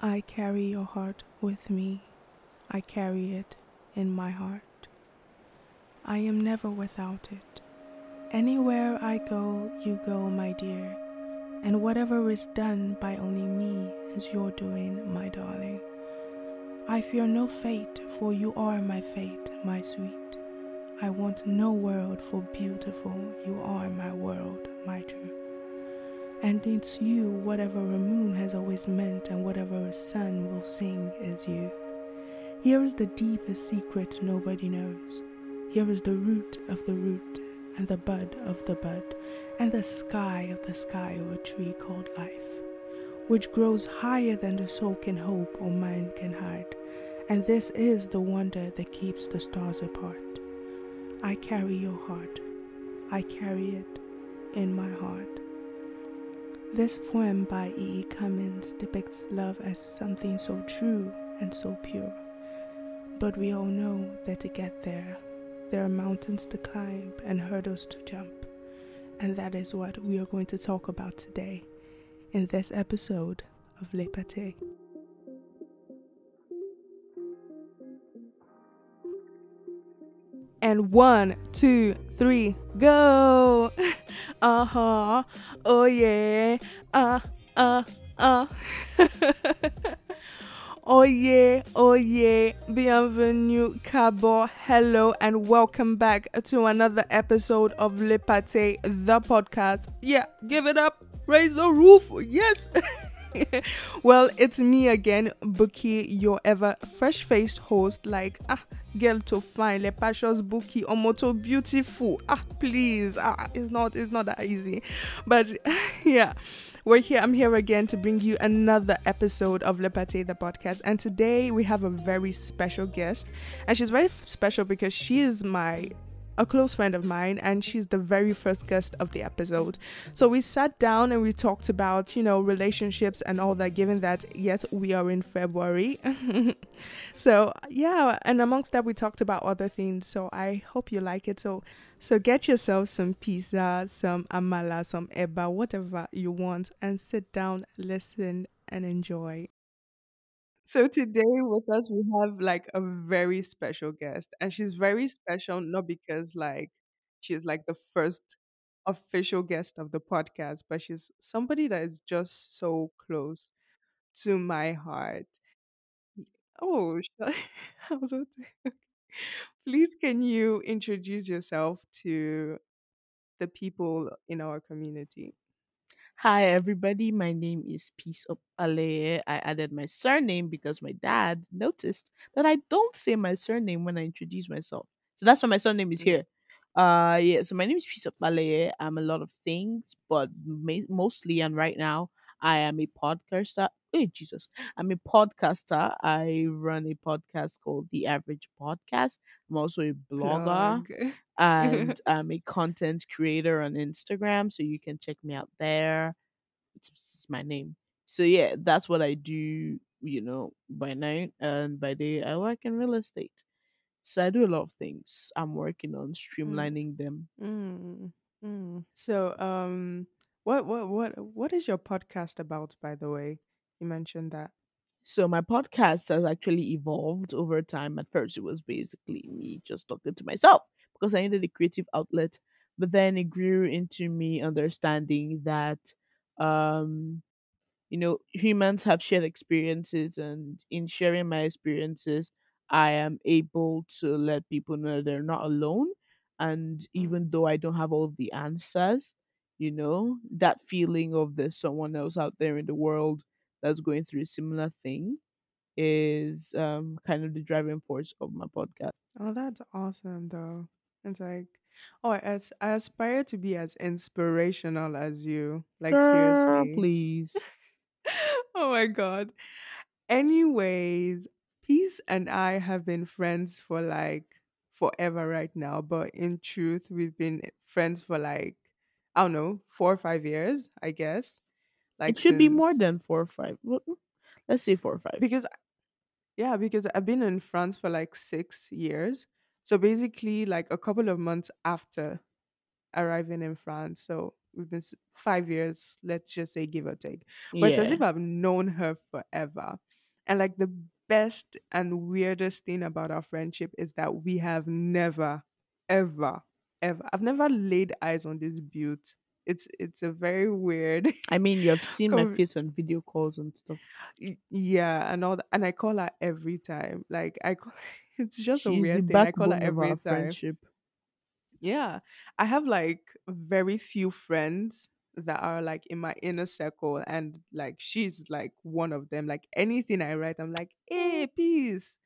I carry your heart with me. I carry it in my heart. I am never without it. Anywhere I go, you go, my dear. And whatever is done by only me is your doing, my darling. I fear no fate, for you are my fate, my sweet. I want no world for beautiful, you are my world, my true. And it's you, whatever a moon has always meant, and whatever a sun will sing is you. Here is the deepest secret nobody knows. Here is the root of the root, and the bud of the bud, and the sky of the sky of a tree called life, which grows higher than the soul can hope or mind can hide. And this is the wonder that keeps the stars apart. I carry your heart, I carry it in my heart. This poem by E. E. Cummings depicts love as something so true and so pure. But we all know that to get there, there are mountains to climb and hurdles to jump. And that is what we are going to talk about today in this episode of Le Pâté. And one, two, three, go! Uh huh. Oh yeah. Uh, uh, uh. oh yeah. Oh yeah. Bienvenue, Cabo. Hello, and welcome back to another episode of Le Pâté, the podcast. Yeah, give it up. Raise the roof. Yes. well, it's me again, Buki, your ever fresh faced host. Like, ah, girl to find, le passions Buki, omoto beautiful. Ah, please, ah, it's not, it's not that easy, but yeah. We're here. I'm here again to bring you another episode of Le Pâté, the podcast. And today we have a very special guest. And she's very special because she is my a close friend of mine and she's the very first guest of the episode. So we sat down and we talked about, you know, relationships and all that given that yes, we are in February. so, yeah, and amongst that we talked about other things. So I hope you like it. So so get yourself some pizza, some amala, some eba, whatever you want and sit down, listen and enjoy. So today with us we have like a very special guest and she's very special not because like she's like the first official guest of the podcast but she's somebody that is just so close to my heart. Oh, I was please can you introduce yourself to the people in our community? Hi, everybody. My name is Peace of Aleye. I added my surname because my dad noticed that I don't say my surname when I introduce myself. So that's why my surname is Mm. here. Uh, yeah. So my name is Peace of Aleye. I'm a lot of things, but ma- mostly and right now, I am a podcaster. Hey, Jesus. I'm a podcaster. I run a podcast called The Average Podcast. I'm also a blogger and I'm a content creator on Instagram, so you can check me out there. It's, it's my name. So yeah, that's what I do, you know, by night and by day I work in real estate. So I do a lot of things. I'm working on Mm, streamlining them. mm, mm. So, um, what, what, what, what is your podcast about, by the way? You mentioned that. So my podcast has actually evolved over time. At first, it was basically me just talking to myself because I needed a creative outlet. But then it grew into me understanding that um you know humans have shared experiences and in sharing my experiences i am able to let people know they're not alone and even though i don't have all the answers you know that feeling of there's someone else out there in the world that's going through a similar thing is um kind of the driving force of my podcast Oh, that's awesome, though. It's like, oh, I, as, I aspire to be as inspirational as you. Like, girl seriously. please oh my God. Anyways, Peace and I have been friends for like forever right now, but in truth, we've been friends for like, I don't know, four or five years, I guess. It Like, should be more than four or five mm, let's say four or five because Yeah, because I've been in France for like six years. So basically, like a couple of months after arriving in France. So we've been five years, let's just say give or take. But it's as if I've known her forever. And like the best and weirdest thing about our friendship is that we have never, ever, ever, I've never laid eyes on this beaut. It's it's a very weird I mean, you have seen my face on video calls and stuff. yeah, and all that. And I call her every time. Like I call, it's just a She the weird thing. I call her every time. friendship. Yeah. I have like very few friends that are like in my inner circle and like she's like one of them. Like anything I write, I'm like, hey, please.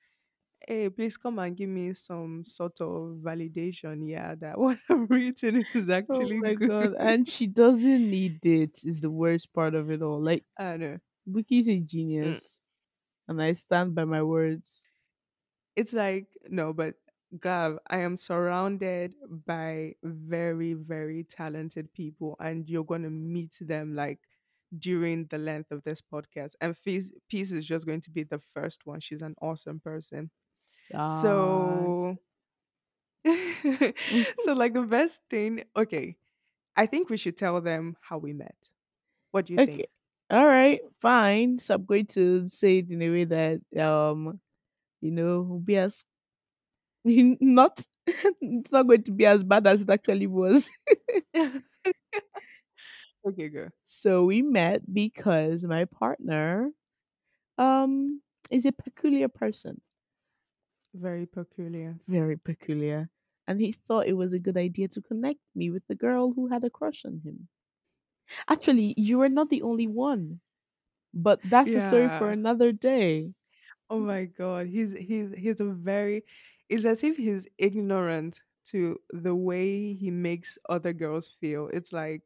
Hey, please come and give me some sort of validation. Yeah, that what I'm written is actually. Oh actually my good. god. And she doesn't need it is the worst part of it all. Like I know. Buki's a Mm. genius. And I stand by my words. It's like, no, but Gav, I am surrounded by very, very talented people, and you're going to meet them like during the length of this podcast. And Peace, Peace is just going to be the first one. She's an awesome person. So, so like the best thing, okay, I think we should tell them how we met. What do you Okay. think? All right, fine. So I'm going to say it in a way that um, you know, will be as not it's not going to be as bad as it actually was. okay, go. So we met because my partner um is a peculiar person. Very peculiar. Very peculiar. And he thought it was a good idea to connect me with the girl who had a crush on him. Actually, you were not the only one. But that's a story for Yeah. another day. Oh my god, he's he's he's a very it's as if he's ignorant to the way he makes other girls feel. It's like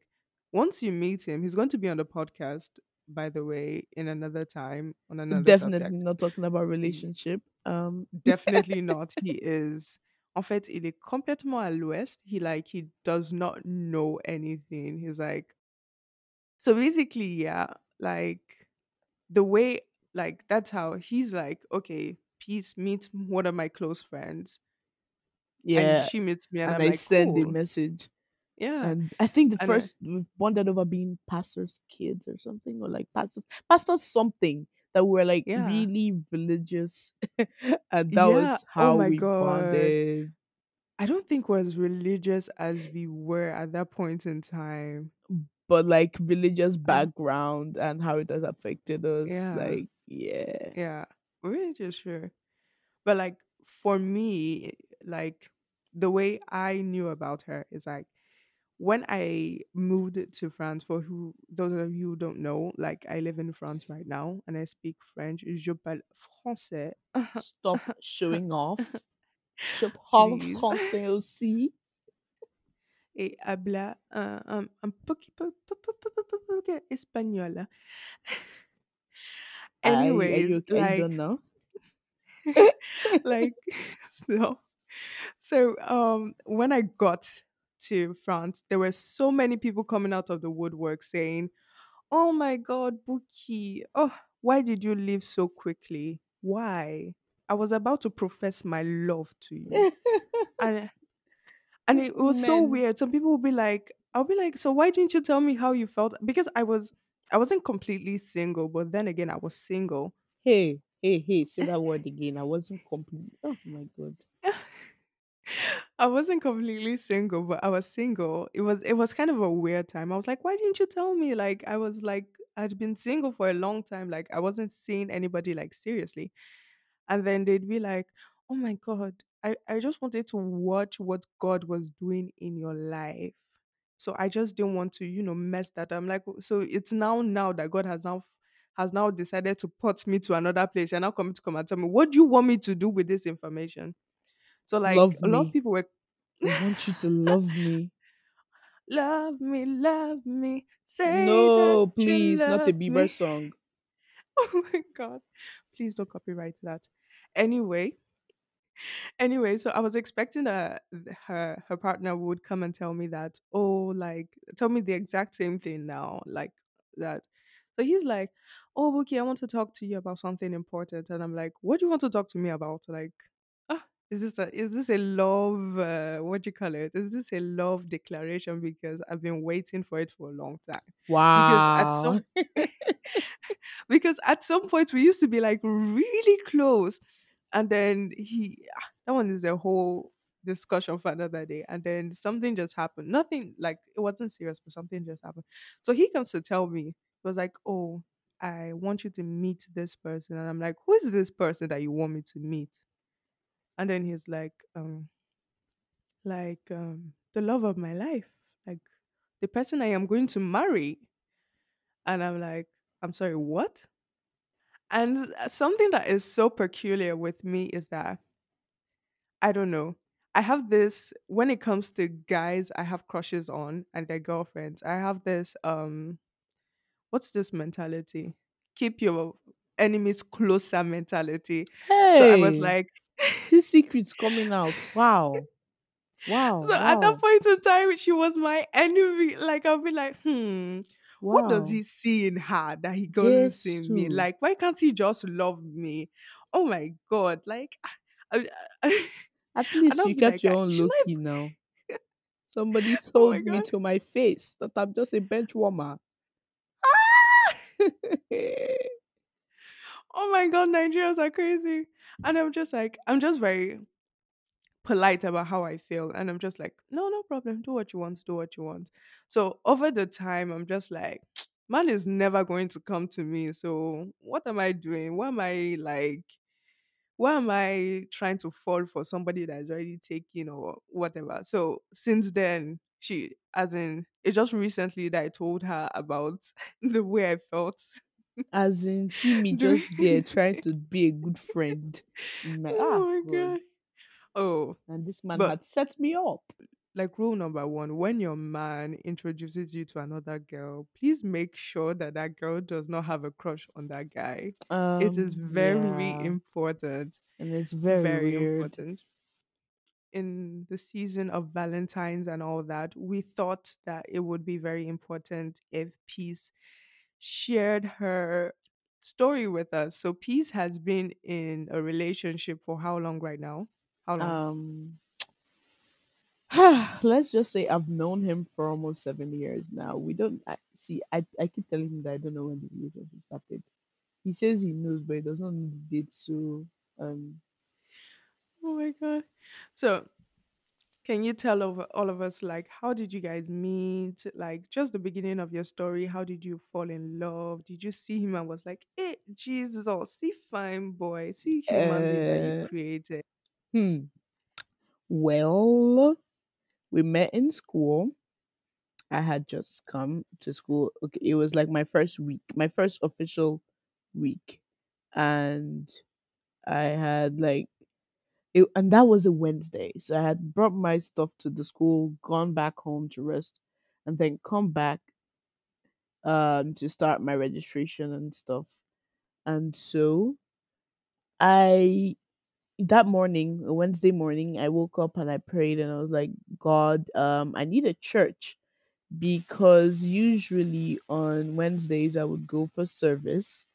once you meet him, he's going to be on the podcast, by the way, in another time on another Definitely subject. not talking about relationship. Um definitely not. He is en fait, il est complètement à l'ouest. He like he does not know anything. He's like so basically, yeah, like the way like that's how he's like okay peace meet one of my close friends and yeah, she meets me and and i'm like send a message. yeah And I think the and first we bonded over being pastors' kids or something, or like pastors, pastors something that were like yeah. really religious, and that yeah. was oh how my we god. bonded. i don't think we're as religious as we were at that point in time. But like religious background and how it has affected us, yeah. like yeah, yeah. We're just sure. But like for me like the way i knew about her is like when I moved to France, for who those of you who don't know, like I live in France right now and I speak French. Je parle français. stop showing off. Je parle Please. français aussi. Et habla un, un, un. Are, are you Anyways, you done like, now? like, so, so, um, when I got to France, there were so many people coming out of the woodwork saying, Oh my God, Buki. Oh, why did you leave so quickly? Why? I was about to profess my love to you. And and it was so weird. Some people would be like, I'll be like, so why didn't you tell me how you felt? Because I was I wasn't completely single, but then again, I was single. Hey, hey, hey, say that word again. I wasn't complete. Oh my god. I wasn't completely single, but I was single. It was it was kind of a weird time. I was like, why didn't you tell me? Like I was like I'd been single for a long time. Like I wasn't seeing anybody like seriously. And then they'd be like, Oh my God, I, I just wanted to watch what God was doing in your life. So I just didn't want to, you know, mess that. up. I'm like, oh, so it's now now that God has now has now decided to put me to another place. You're now coming to come and tell me, what do you want me to do with this information? So like Love a lot of people were I want you to love me. love me, love me, say No, please, not a love Bieber me. song. Oh my god. Please don't copyright that. Anyway, anyway, so I was expecting th- her her partner would come and tell me that, oh, like tell me the exact same thing now, like that. So he's like, Oh, okay, I want to talk to you about something important. And I'm like, What do you want to talk to me about? Like. Is this a is this a love uh, what do you call it? Is this a love declaration? Because I've been waiting for it for a long time. wow Because at some because at some point we used to be like really close, and then he ah, that one is a whole discussion for another day. And then something just happened. Nothing like it wasn't serious, but something just happened. So he comes to tell me, he was like, "Oh, I want you to meet this person," and I'm like, "Who is this person that you want me to meet?" And then he's like, um, like um, the love of my life, like the person I am going to marry. And I'm like, I'm sorry, what? And uh, something that is so peculiar with me is that I don't know. I have this when it comes to guys I have crushes on and their girlfriends. I have this um what's this mentality? Keep your enemies closer mentality. So I was like see secrets coming out. Wow. Wow. So at that point in time, she was my enemy. Like I'll be like, hmm, what does he see in her that he doesn't see in me? Like, why can't he just love me? Oh my god! Like, I, I, At least you kept like, your "Ah, own low not. now. Somebody Oh told me to my face that I'm just a bench warmer. Ah! Oh my god! Nigerians are crazy." And I'm just like, I'm just very polite about how I feel. And I'm just like, no, no problem. Do what you want, do what you want. So over the time, I'm just like, man is never going to come to me. So what am I doing? Why am I like, why am I trying to fall for somebody that's already taken or whatever? So since then, she, as in, it's just recently that I told her about the way I felt. As in, see me just there trying to be a good friend. I'm ah, oh my God. Oh, And this man but had set me up. like rule number one when your man introduces you to another girl please make sure that that girl does not have a crush on that guy it is Um, very yeah. important And it's very very weird. important in the season of valentines and all that we thought that it would be very important if peace shared her story with us so peace has been in a relationship for how long right now how long Um, let's just say I've known him for almost seven years now. We don't I, see. I I keep telling him that I don't know when the relationship started. He says he knows, but he doesn't know the date. So, um, oh my god so Can you tell over all of us like how did you guys meet? Like just the beginning of your story. How did you fall in love? Did you see him and was like, hey, Jesus, see fine boy, see human being that he uh, created. hmm. Well, we met in school. I had just come to school. Okay, it was like my first week, my first official week, and I had like it, and that was a Wednesday. So I had brought my stuff to the school, gone back home to rest, and then come back um to start my registration and stuff. And so I that morning, Wednesday morning, I woke up and I prayed and I was like, God, um, I need a church because usually on Wednesdays I would go for service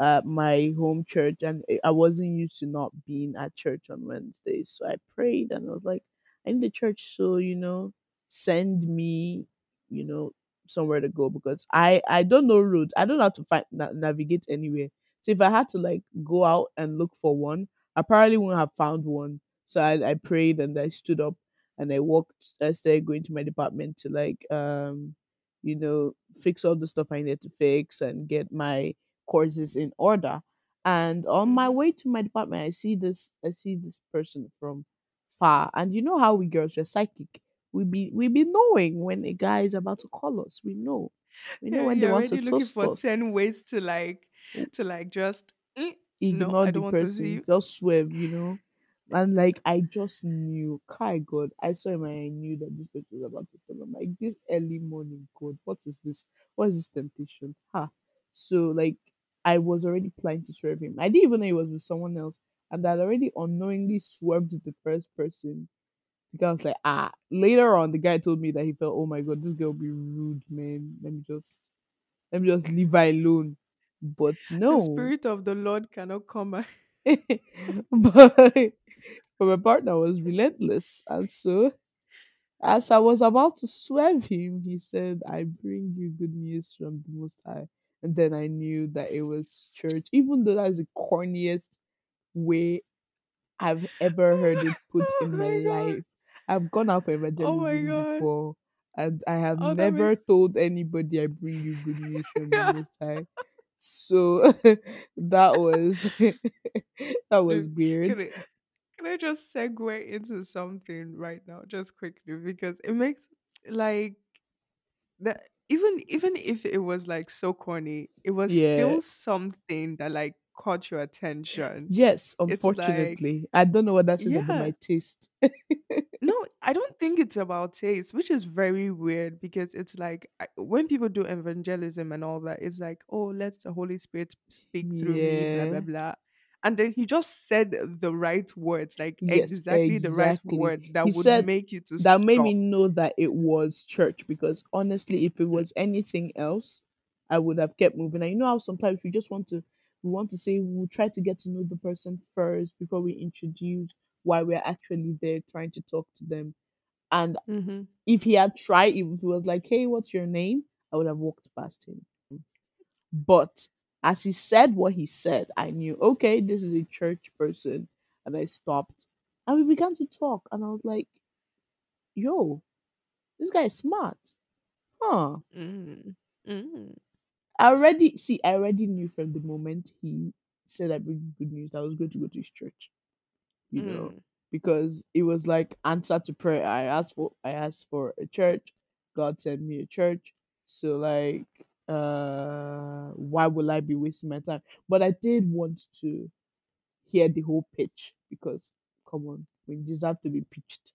at my home church and I wasn't used to not being at church on Wednesdays. So I prayed and I was like, I need the church, so you know, send me, you know, somewhere to go because I I don't know roads. I don't know how to find na- navigate anywhere. So if I had to like go out and look for one, I probably wouldn't have found one. So I, I prayed and I stood up and I walked I started going to my department to like um you know fix all the stuff I needed to fix and get my courses in order. And on my hmm way to my department, I see this I see this person from far. And you know how we girls are psychic. We be we be knowing when a guy is about to call us. We know. We know Yeah, when they want to looking toast for us. 10 ways to like to like just "Eh, no, ignore I the don't want to see person, just swerve, you know. And like I just knew, Kai God, I saw him and I knew that this person was about to come. I'm like, this early morning, God, what is this? What is this temptation? Ha. So like I was already planning to swerve him. I didn't even know he was with someone else. And I'd already unknowingly swerved the first person. The guy was like, ah. Later on, the guy told me that he felt, oh my god, this girl be rude, man. Let me just let me just leave her alone. But no, The spirit of the Lord cannot come. but But my partner was relentless. And so, as I was about to swerve him, he said, I bring you good news from the Most High. And then I knew that it was church, even though that's the corniest way I've ever heard it put oh in my my life. I've gone out for Oh evangelism god. before, and I have Oh never makes told anybody I bring you good news from the Most High. So that was that was weird. can I can I just segue into something right now, just quickly, because it makes like that even even if it was like so corny, it was Yeah. still something that like caught your attention. Yes, It's like, unfortunately. I don't know what that says about yeah, my taste. no, I don't think it's about taste, which is very weird because it's like I- when people do evangelism and all that, it's like, oh, let the Holy Spirit speak through me, blah, blah, Yeah. blah. And then he just said the right words, like Yes, exactly the right word that He would make you to that made me know that it was church because honestly, if it was anything else, I would have kept moving. And you know how sometimes we just want to we want to say we'll try to get to know the person first before we introduce why we're actually there trying to talk to them. And Mm-hmm. if he had tried, if he was like, Hey, what's your name? I would have walked past him. But as he said what he said, I knew, okay, this is a church person. And I stopped. And we began to talk. And I was like, yo, this guy is smart. Huh. Mm, mm, I already see, I already knew from the moment he said I bring good news that I was going to go to his church, you know, mm. because it was like answer to prayer. I asked for I asked for a church. God sent me a church. So like uh why will I be wasting my time? But I did want to hear the whole pitch because come on, we deserve to be pitched.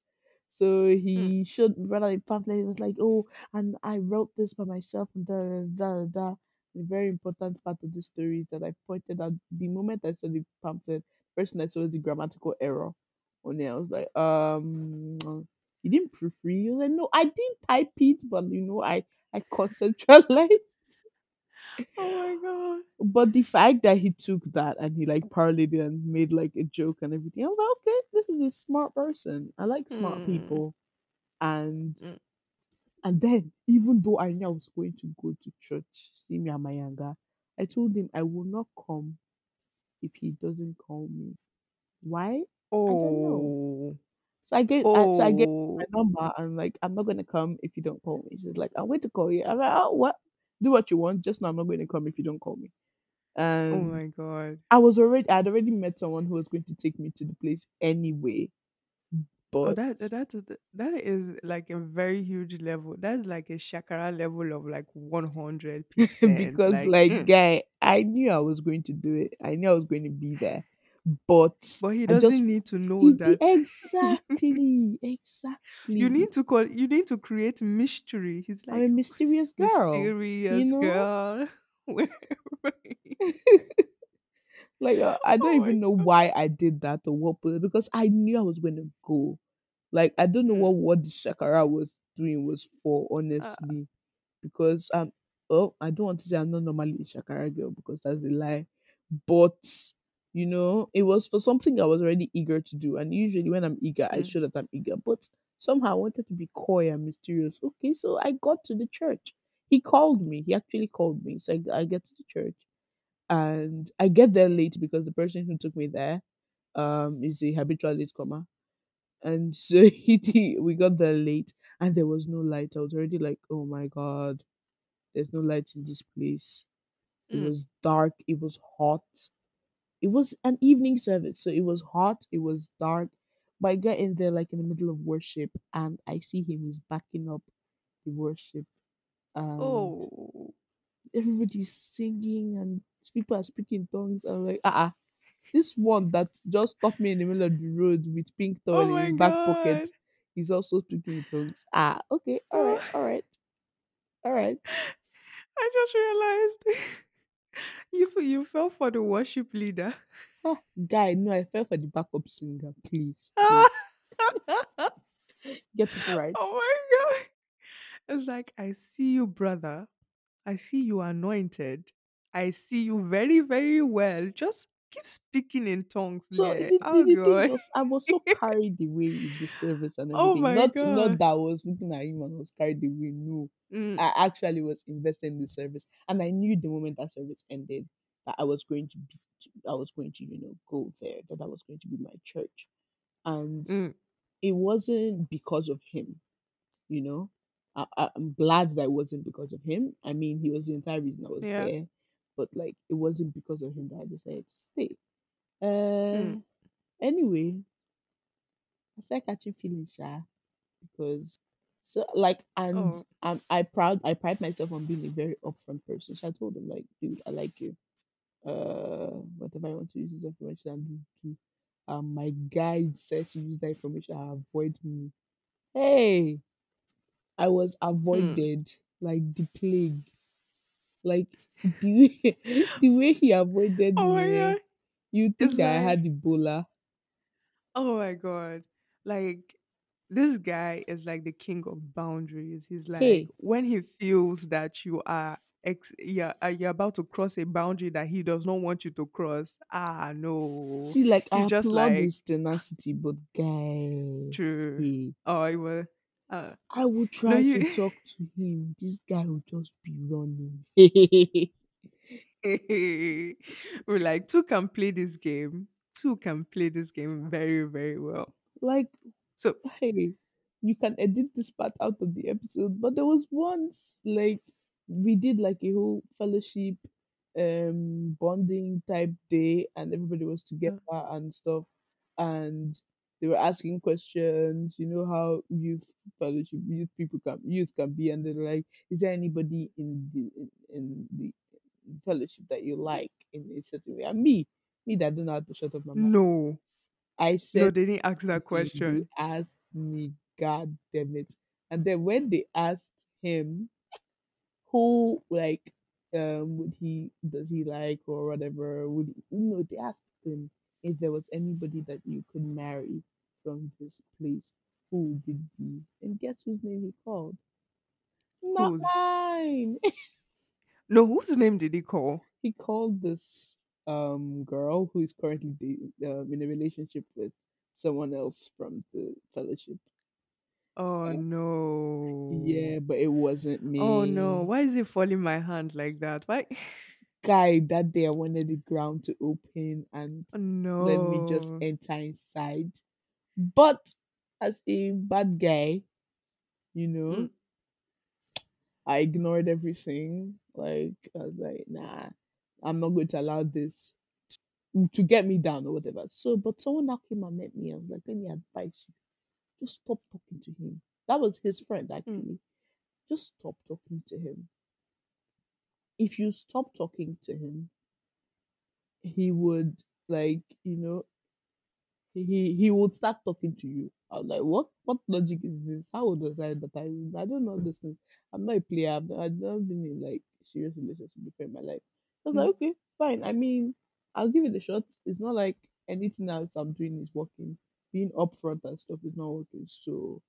So Mm. he showed me brother the pamphlet. He was like, "Oh, and I wrote this by myself." And da da da da. The very important part of the story is that I pointed out the moment I saw the pamphlet, first thing I saw was the grammatical error on it. I was like, um, you didn't proofread. He was like, no, I didn't type it, but you know, I I concentralized. Oh my god. But the fact that he took that and he like parlayed it and made like a joke and everything, I was like, okay, this is a smart person. I like smart Mm, people. And mm. and then even though I knew I was going to go to church, see me and my younger, I told him I will not come if he doesn't call me. Why? I don't know. Oh. So I gave uh, so I get my Oh. number and like I'm not gonna come if you don't call me. She's like, I'm going to call you. I'm like, oh what? Do what you want. Just know I'm not going to come if you don't call me. And Oh my god. I was already I'd already met someone who was going to take me to the place anyway. Oh, But that that that's that is like a very huge level. That's like a shakara level of like one hundred percent. because Like, like mm. guy, I knew I was going to do it. I knew I was going to be there. But but he doesn't need to know he that. exactly, exactly. you need to call. You need to create mystery. He's like I'm a mysterious girl, you mysterious know? girl. You?" like uh, I don't oh even know god. why I did that or what, because I knew I was going to go. Like I don't know what what the shakara was doing was for, Uh, honestly. Because um, oh, I don't want to say I'm not normally a shakara girl because that's a lie, but you know, it was for something I was already eager to do, and usually when I'm eager, I mm, show that I'm eager. But somehow I wanted to be coy and mysterious. Okay, so I got to the church. He called me. He actually called me. So I, I get to the church and I get there late because the person who took me there um is a habitual late comer. And so he, he we got there late and there was no light. I was already like, oh my god, there's no light in this place. It mm. was dark, it was hot. It was an evening service, so it was hot, it was dark. But I get in there like in the middle of worship and I see him, he's backing up the worship and Oh. everybody's singing and people are speaking tongues. I'm like, ah, uh This one that just stopped me in the middle of the road with pink towel Oh in his back god. pocket. He's also speaking in tongues. Ah, okay, all right, all right, all right. I just realized you f- you fell for the worship leader. Ah, guy, no, I fell for the backup singer. Please, oh please get it right. Oh my god. It's like I see you, brother. I see you anointed. I see you very, very well. Just keep speaking in tongues, So yeah. the, the, Oh the god. was, I was so carried away with the service and everything. oh everything. my Not not that I was looking at him and I was carried away. No, Mm, I actually was invested in the service, and I knew the moment that service ended that I was going to be, I was going to, you know, go there. That I was going to be my church, and mm, it wasn't because of him. You know, I, I'm glad that it wasn't because of him. I mean, he was the entire reason I was yeah. there, but like it wasn't because of him that I decided to stay. Mm, Uh, anyway, I started catching feelings, sha, because so like, and oh. um, I proud, I pride myself on being a very upfront person. So I told him like, dude, I like you. Uh, whatever I want to use this information and do. Um, my guy said to use that information and avoid me. Hey, I was Mm. avoided like the plague. Like the way, the way he avoided Oh me, god. you think that I like had Ebola? Oh my god. Like this guy is like the king of boundaries. He's like Hey, when he feels that you are ex you're, uh, you're about to cross a boundary that he does not want you to cross. Ah no. see, like I He's just applaud like his tenacity, but guy, true. hey, Oh, it was uh I would no try to talk to him. This guy will just be running. we're like two can play this game. Two can play this game very, very well. like, So hey, you can edit this part out of the episode, but there was once like we did like a whole fellowship um bonding type day and everybody was together uh, and stuff and they were asking questions you know how youth fellowship youth people can youth can be and they're like is there anybody in the in, in the fellowship that you like in a certain way and me me that don't know how to shut up my mouth no. i said No, they didn't ask that question. asked me god damn it and then when they asked him who like um would he does he like or whatever would he, you know they asked him if there was anybody that you could marry from this place who it be and guess whose name he called not Who's mine no, whose name did he call? he called this um girl who is currently dating, um, in a relationship with someone else from the fellowship Oh Uh, no. yeah but it wasn't me. Oh no. me Why is it falling my hand like that? Why? guy that day i wanted the ground to open and let me just no. enter inside. But as a bad guy, you know, Mm, I ignored everything. Like I was like, nah, I'm not going to allow this to get me down or whatever. So, but someone now came and met me. I was like, let me advise you. Just stop talking to him. That was his friend mm. actually. Just stop talking to him. If you stop talking to him, he would like, you know, he he would start talking to you. I was like, what what logic is this? How old was I that I I don't know this thing. I'm not a player. I've, I've never been in like serious relationship before in my life. I was like, Mm. okay, fine. I mean, I'll give it a shot. It's not like anything else I'm doing is working. Being upfront and stuff is not working. So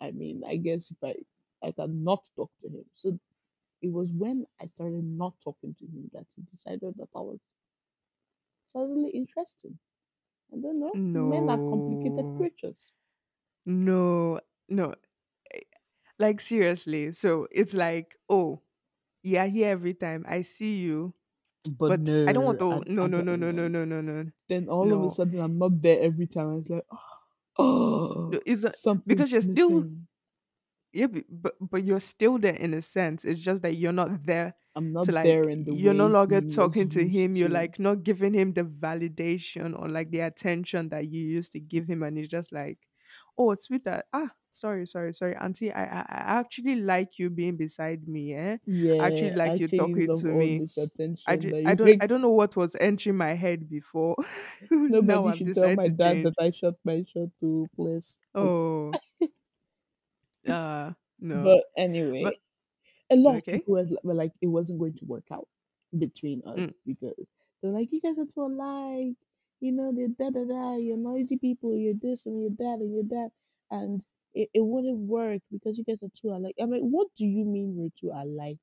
I mean, I guess if I I can not talk to him. So it was when I started not talking to him that he decided that I was suddenly interesting. I don't know. Men are complicated creatures. No. No. Eh, Like seriously. So it's like, oh, yeah, here every time. I see you, But but I don't want no, to I, no I no don't no no no no no no. Then all of a sudden, I'm not there every time. I was like, No, oh, It's a, because you're still missing. Yeah, but but you're still there in a sense. It's just that you're not there I'm to not there in the you're no longer talking to him. You're like not giving him the validation or like the attention that you used to give him, and he's just like, oh, sweetheart, ah, sorry, sorry, sorry, auntie, I I, I actually like you being beside me. Eh, I actually like I you talking to me. I, ju- I don't I don't know what was entering my head before. now Nobody should tell my to dad that. I shot my shot to place. Please. Oh, uh, no, But but anyway, a lot of people was, were like, it wasn't going to work out between us Mm, because they're like, you guys are too alike. You know, they're da da da. You're noisy people. You're this and you're that and you're that. And it, it wouldn't work because you guys are too alike. I'm like, what do you mean we're too alike?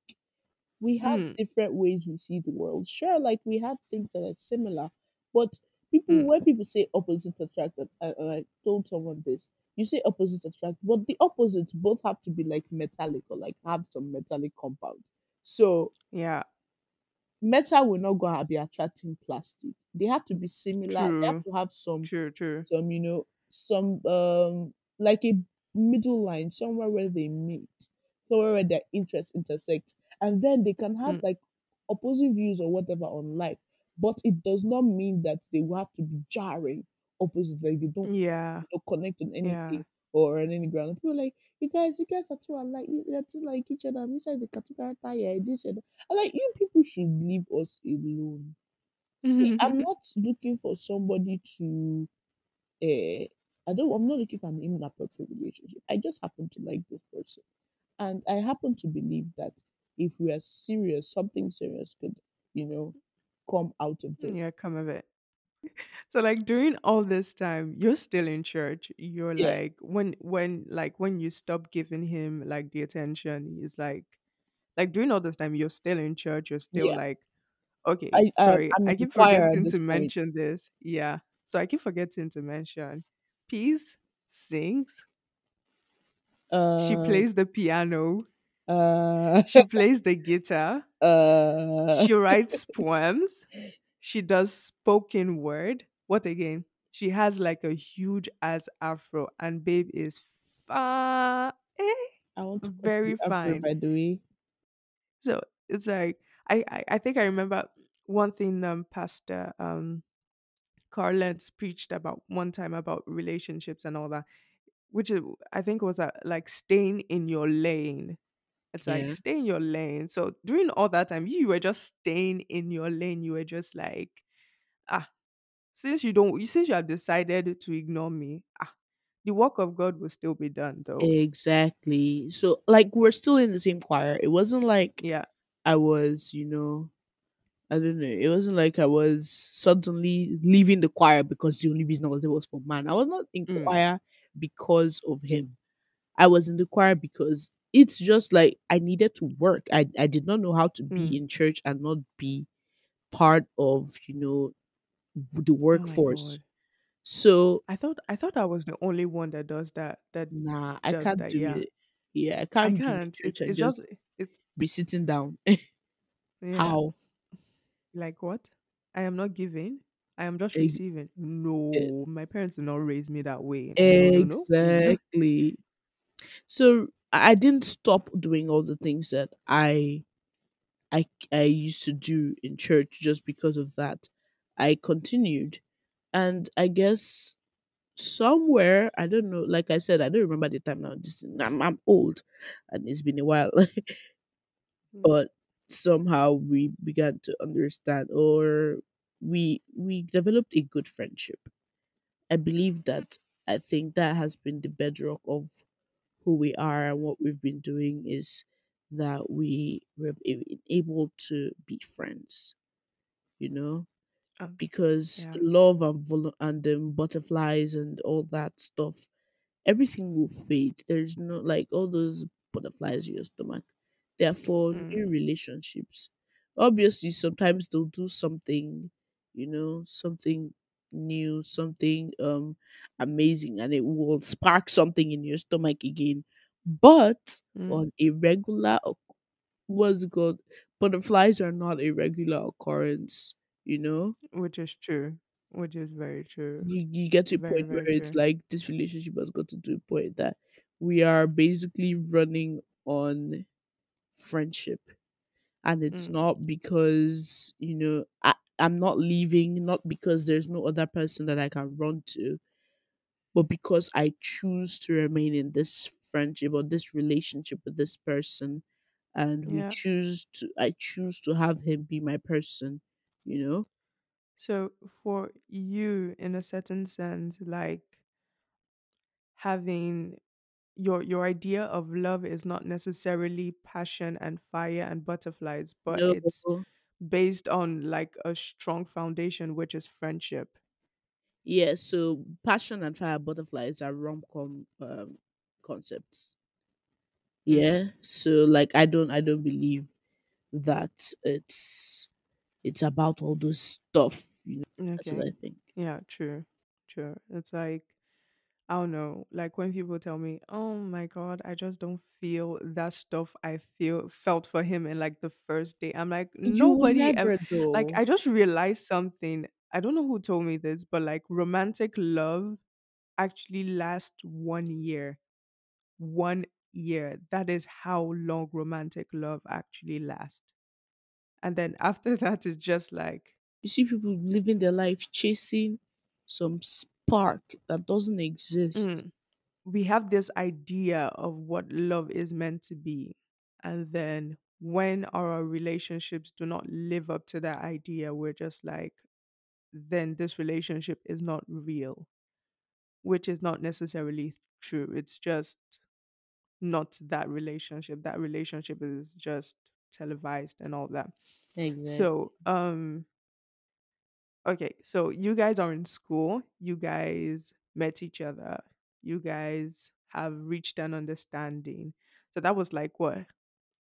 We have mm, different ways we see the world. Sure, like we have things that are similar, But people, Mm. when people say opposites attract, and I told someone this, you say opposites attract, but the opposites both have to be like metallic or like have some metallic compound. So Yeah. metal will not go and be attracting plastic. They have to be similar. They have to have some True. True. some you know some um like a middle line somewhere where they meet somewhere where their interests intersect and then they can have Mm. like opposing views or whatever on life but it does not mean that they will have to be jarring opposites like they don't Yeah. you know, connect on Yeah. anything or on any ground people are like you guys you guys are too alike you- you're too like each other i'm inside the category yeah this and that." i'm like you people should leave us alone see i'm not looking for somebody to uh, I don't. I'm not looking for an inappropriate relationship. I just happen to like this person, and I happen to believe that if we are serious, something serious could, you know, come out of this. yeah. Come of it. So like during all this time, you're still in church. You're Yeah, like when when like when you stop giving him like the attention, he's like like during all this time, you're still in church. You're still yeah. like okay. I, I Sorry, I'm I in the keep choir at forgetting this to point. mention this. Yeah. So I keep forgetting to mention. Peace sings. She Uh, plays the piano. uh, She plays the guitar. uh. She writes poems. She does spoken word. What again? She has like a huge ass afro, and babe is fine, I want to very fine. by the way. So it's like I, I I think I remember one thing um Pastor um Carlens preached about one time about relationships and all that, which is I think was uh, like staying in your lane. It's like Yeah. stay in your lane. So during all that time, you were just staying in your lane. You were just like, ah, since you don't, since you have decided to ignore me, ah, the work of God will still be done, though. Exactly. So, like, we're still in the same choir. It wasn't like Yeah. I was, you know, I don't know. It wasn't like I was suddenly leaving the choir because the only reason I was there was for man. I was not in Mm, choir because of him. I was in the choir because it's just like I needed to work. I, I did not know how to be mm. in church and not be part of, you know, the Oh workforce. God. So I thought I thought I was the only one that does that. That nah, I can't that. do Yeah. it. Yeah, I I can't in can't. It, it's just just it. be sitting down. Yeah. how? Like what? I am not giving. I am just receiving. eh, No, my parents did not raise me that way. No, no, no. no. Exactly. So I didn't stop doing all the things that I I I used to do in church just because of that. I continued, and I guess somewhere I don't know. Like I said, I don't remember the time now. Just, I'm I'm old, and it's been a while. Mm, but somehow we began to understand, or we we developed a good friendship. I believe that. I think that has been the bedrock of who we are and what we've been doing is that we were able to be friends, you know, Um, because yeah. love and vol- and um, butterflies and all that stuff, everything will fade. There's no like all those butterflies in your stomach. Therefore, Mm, new relationships. Obviously, sometimes they'll do something, you know, something new, something um amazing, and it will spark something in your stomach again. But mm. on a regular, oc- what's it called? Butterflies are not a regular occurrence, you know? Which is true. Which is very true. You, you get to a Very, point where very it's true. like this relationship has got to do a point that we are basically running on friendship and it's Mm, not because you know I, i'm not leaving not because there's no other person that i can run to but because i choose to remain in this friendship or this relationship with this person and we yeah. choose to i choose to have him be my person you know So for you, in a certain sense, like having your your idea of love is not necessarily passion and fire and butterflies, but no it's based on like a strong foundation, which is friendship. yeah so passion and fire butterflies are rom-com um concepts Mm, yeah so like i don't i don't believe that it's it's about all this stuff You know, that's what Okay. I think. Yeah, true. True. It's like I don't know, like when people tell me, "Oh my God, I just don't feel that stuff I feel felt for him in like the first day." I'm like, You will nobody ever never like. I just realized something. I don't know who told me this, but like romantic love actually lasts one year. One year. That is how long romantic love actually lasts. And then after that, it's just like You see people living their life chasing some spark that doesn't exist. mm, we have this idea of what love is meant to be. And then when our relationships do not live up to that idea, we're just like, then this relationship is not real, which is not necessarily true. It's just not that relationship. That relationship is just televised and all that. So, um, okay, so you guys are in school, you guys met each other, you guys have reached an understanding. So that was like what?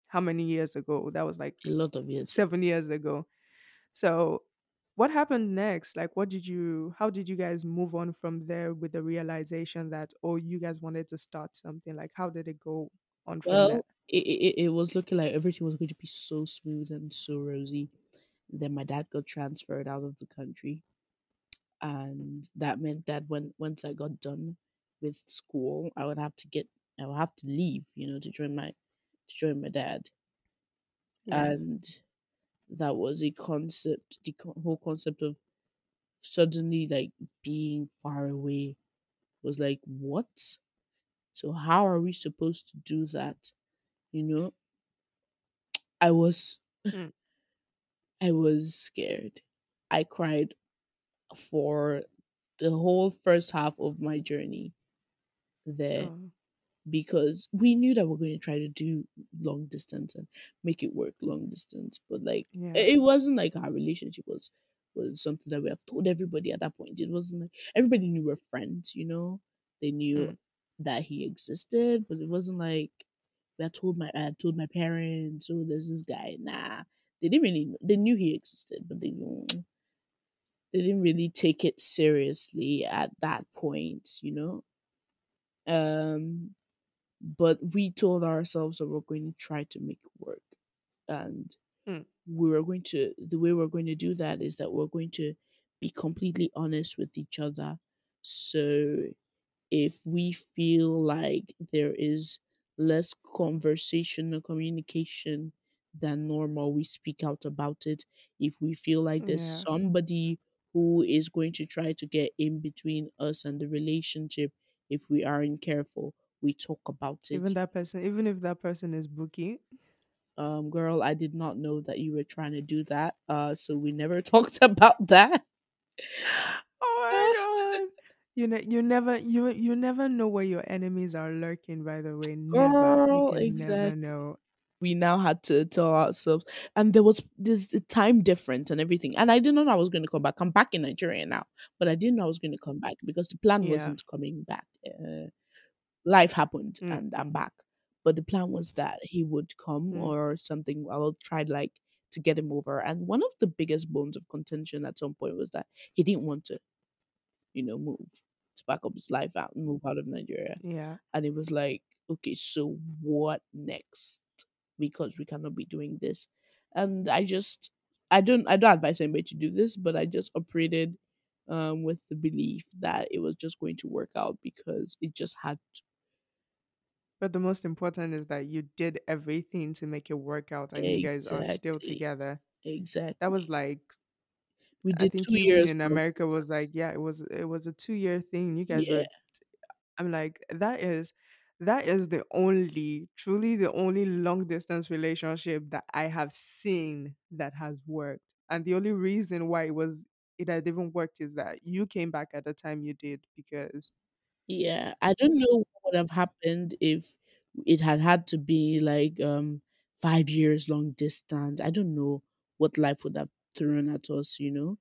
How many years ago? That was like A lot of years. seven years ago. So what happened next? Like what did you how did you guys move on from there with the realization that oh you guys wanted to start something? Like how did it go on from there? Well, it, it, it was looking like everything was going to be so smooth and so rosy. Then my dad got transferred out of the country, and that meant that when once I got done with school, I would have to get I would have to leave, you know, to join my to join my dad, Yes. and that was a concept. The whole concept of suddenly like being far away was like what? So how are we supposed to do that? You know, I was Mm. I was scared. I cried for the whole first half of my journey there Oh, because we knew that we're going to try to do long distance and make it work long distance but like yeah. it wasn't like our relationship was was something that we have told everybody at that point it wasn't like everybody knew we're friends you know they knew Mm. that he existed but it wasn't like we had told my I had told my parents oh there's this guy nah they didn't really know. they knew he existed but they they didn't really take it seriously at that point you know um but we told ourselves that we're going to try to make it work and Mm. we were going to the way we're going to do that is that we're going to be completely honest with each other so if we feel like there is less conversation or communication than normal we speak out about it if we feel like there's Yeah. somebody who is going to try to get in between us and the relationship if we aren't careful we talk about it Even that person, even if that person is bookie. um girl i did not know that you were trying to do that uh so we never talked about that Oh my god. You know, you never you you never know where your enemies are lurking, by the way. Never. You girl can never exactly know. We now had to tell ourselves and there was this time difference and everything and i didn't know i was going to come back i'm back in nigeria now but i didn't know i was going to come back because the plan Yeah. wasn't coming back uh, life happened Mm, and i'm back but the plan was that he would come mm, or something i'll try like to get him over and one of the biggest bones of contention at some point was that he didn't want to you know move to back up his life out and move out of nigeria yeah. and it was like, okay, so what next? Because we cannot be doing this. And I just I don't I don't advise anybody to do this, but I just operated um with the belief that it was just going to work out because it just had to. But the most important is that you did everything to make it work out and you guys are still together. Exactly. That was like We I did think two years in America was like, yeah, it was it was a two year thing. You guys yeah, were I'm like, that is that is the only, truly the only long distance relationship that I have seen that has worked. And the only reason why it was it had even worked is that you came back at the time you did because yeah. I don't know what would have happened if it had had to be like um five years long distance. I don't know what life would have thrown at us, you know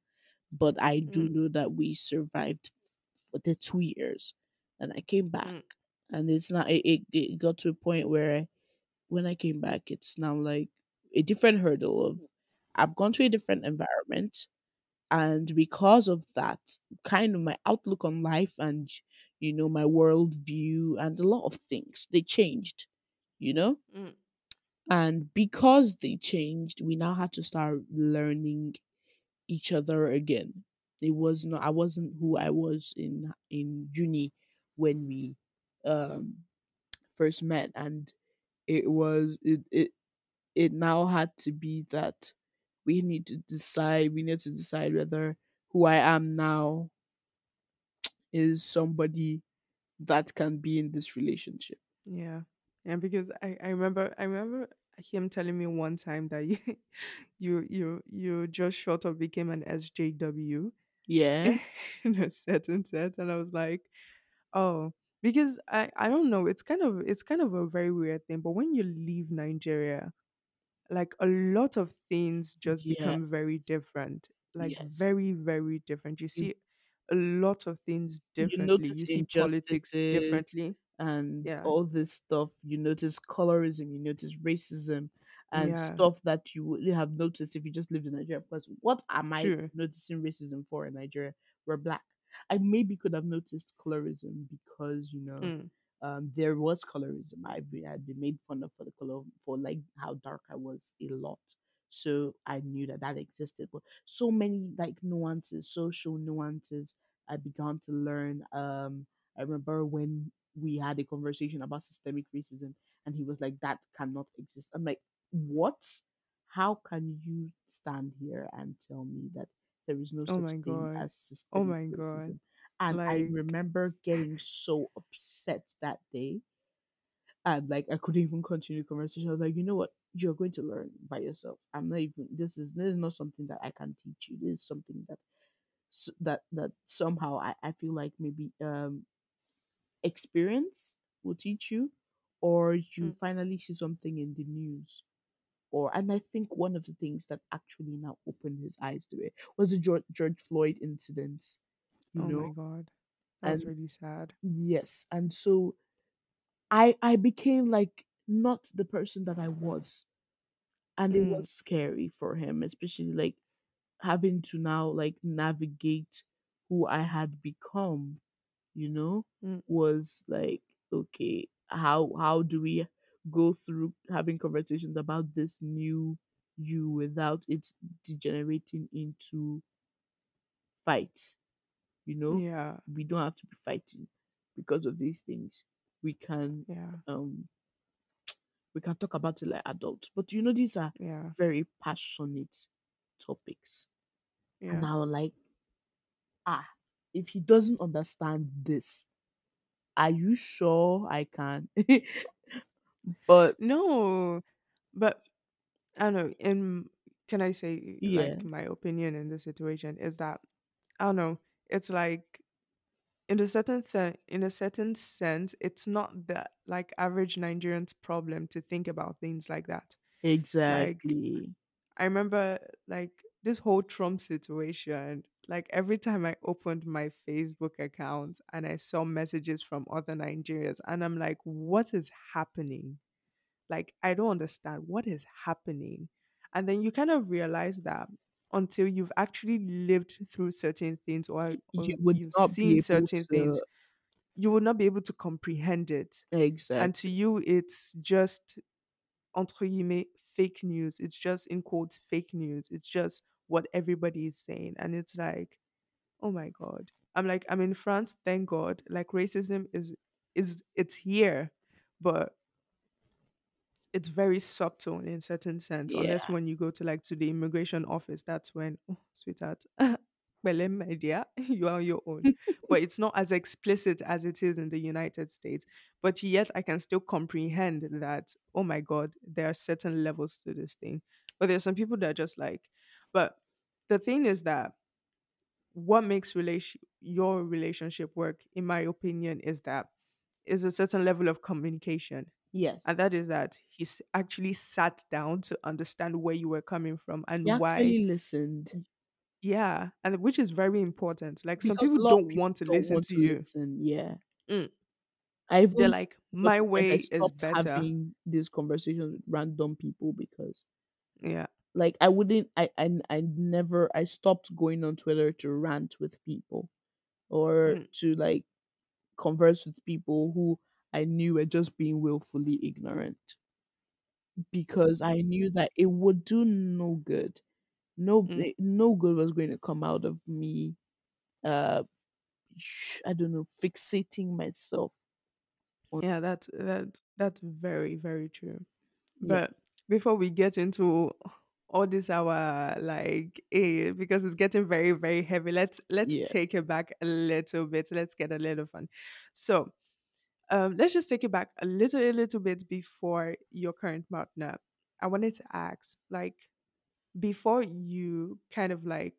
but I do mm, know that we survived for the two years. And I came back, mm, and it's not. It, it, it got to a point where when I came back, it's now like a different hurdle of I've gone to a different environment. and because of that kind of my outlook on life and you know my worldview and a lot of things they changed you know Mm. and because they changed we now had to start learning each other again it was not i wasn't who i was in in uni when we um first met and it was it it, it now had to be that we need to decide we need to decide whether who i am now is somebody that can be in this relationship Yeah. Yeah, because I, I remember I remember him telling me one time that you you you, you just short of became an SJW yeah in a certain sense. And I was like, oh, because I, I don't know, it's kind of it's kind of a very weird thing. But when you leave Nigeria, like a lot of things just become very different. Like yes very, very different. You you, see a lot of things you differently. notice You see politics injustices differently. and Yeah. all this stuff you notice colorism you notice racism and Yeah. stuff that you wouldn't have noticed if you just lived in nigeria because what am i True. noticing racism for in nigeria we're black i maybe could have noticed colorism because you know Mm. um, there was colorism. I've been, I'd been made fun of for the color for like how dark I was a lot. So I knew that that existed. But so many like nuances, social nuances, I began to learn. Um, I remember when we had a conversation about systemic racism, and he was like, "That cannot exist." I'm like, "What? How can you stand here and tell me that there is no Oh such my thing god. as Oh systemic my god. racism?" And I Like, remember getting so upset that day. And like I couldn't even continue the conversation. I was like, you know what? You're going to learn by yourself. I'm not even this is this is not something that I can teach you. This is something that s- that that somehow I, I feel like maybe um experience will teach you or you mm, finally see something in the news or and I think one of the things that actually now opened his eyes to it was the George, George Floyd incident, you oh my god. That was really sad. yes, and so I I became like not the person that I was, and it Mm, was scary for him, especially like having to now like navigate who I had become. You know, mm, was like okay, how how do we go through having conversations about this new you without it degenerating into fight? You know, yeah. we don't have to be fighting because of these things. We can Yeah. um we can talk about it like adults. But you know, these are Yeah. very passionate topics. And I was like, ah, if he doesn't understand this, are you sure I can? but No, but I don't know. In can I say yeah, like my opinion in this situation is that I don't know. It's like in a certain th- in a certain sense, it's not the like average Nigerian's problem to think about things like that. Like exactly. I remember like this whole Trump situation. Like every time I opened my Facebook account and I saw messages from other Nigerians, and I'm like, what is happening? Like, I don't understand what is happening. And then you kind of realize that until you've actually lived through certain things or, or You not seen certain things, you will not be able to comprehend it. Exactly. And to you, it's just entre guillemets fake news. It's just in quotes fake news. It's just what everybody is saying. And it's like, oh my God. I'm like, I'm in France, thank God. Like racism is is it's here, but it's very subtle in certain sense, unless Yeah. when you go to like to the immigration office, that's when, oh, sweetheart, well, my dear, you are on your own. But it's not as explicit as it is in the United States. But yet, I can still comprehend that. Oh my God, there are certain levels to this thing. But there's some people that are just like, but the thing is that what makes relation your relationship work, in my opinion, is that is a certain level of communication Yes. and that is that he's actually sat down to understand where you were coming from He and why actually listened yeah and which is very important like some people a lot of don't people want to don't listen want to to you listen. Yeah. Mm. I they're like my to a point I way is better having these conversations with random people because yeah like I wouldn't I I I never I stopped going on Twitter to rant with people or Mm, to like converse with people who I knew were just being willfully ignorant because I knew that it would do no good. No mm. eh, no good was going to come out of me uh I don't know fixating myself on Yeah, that's that's that's very, very true. yeah But before we get into all this our like eh, because it's getting very, very heavy, let's let's take yes it back a little bit. Let's get a little fun. So um let's just take it back a little a little bit before your current partner. I wanted to ask, like, before you kind of like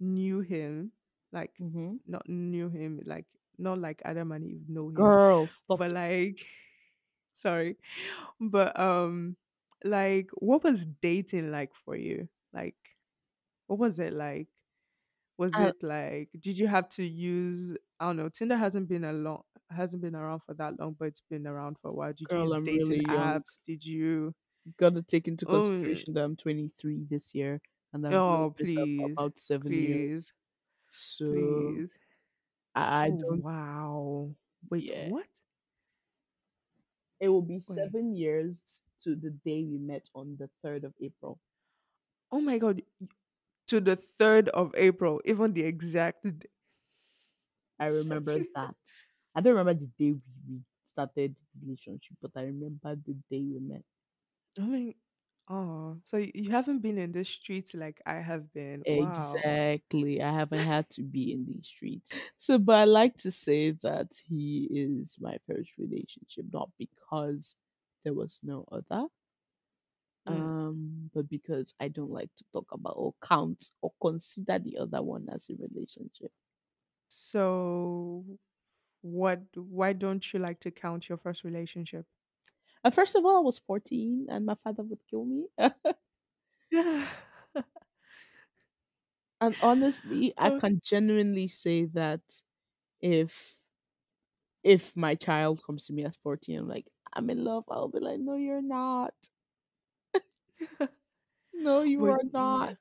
knew him, like mm-hmm. not knew him, like not like Adam and Eve know him, girl stop but it like sorry, but um, like what was dating like for you? Like, what was it like? Was I, it like did you have to use I don't know, Tinder hasn't been a long hasn't been around for that long, but it's been around for a while. Did you girl use I'm dating really apps? Did you got to take into oh, consideration that I'm 23 this year and known oh please, about seven years. So please. I I Oh don't, wow. Wait, yeah. what? It will be seven years to the day we met on the 3rd of April. Oh my god. To the third of April, even the exact day. I remember that. I don't remember the day we started the relationship, but I remember the day we met. I mean, oh, so y- you haven't been in the streets like I have been. Wow. Exactly. I haven't had to be in these streets. So, but I like to say that he is my first relationship, not because there was no other, Mm. um, but because I don't like to talk about or count or consider the other one as a relationship. So, what? Why don't you like to count your first relationship? Uh, first of all, I was 14 and my father would kill me. And honestly, I Oh. can genuinely say that if if my child comes to me at 14, I'm like, I'm in love, I'll be like, no, you're not. No, you but are not.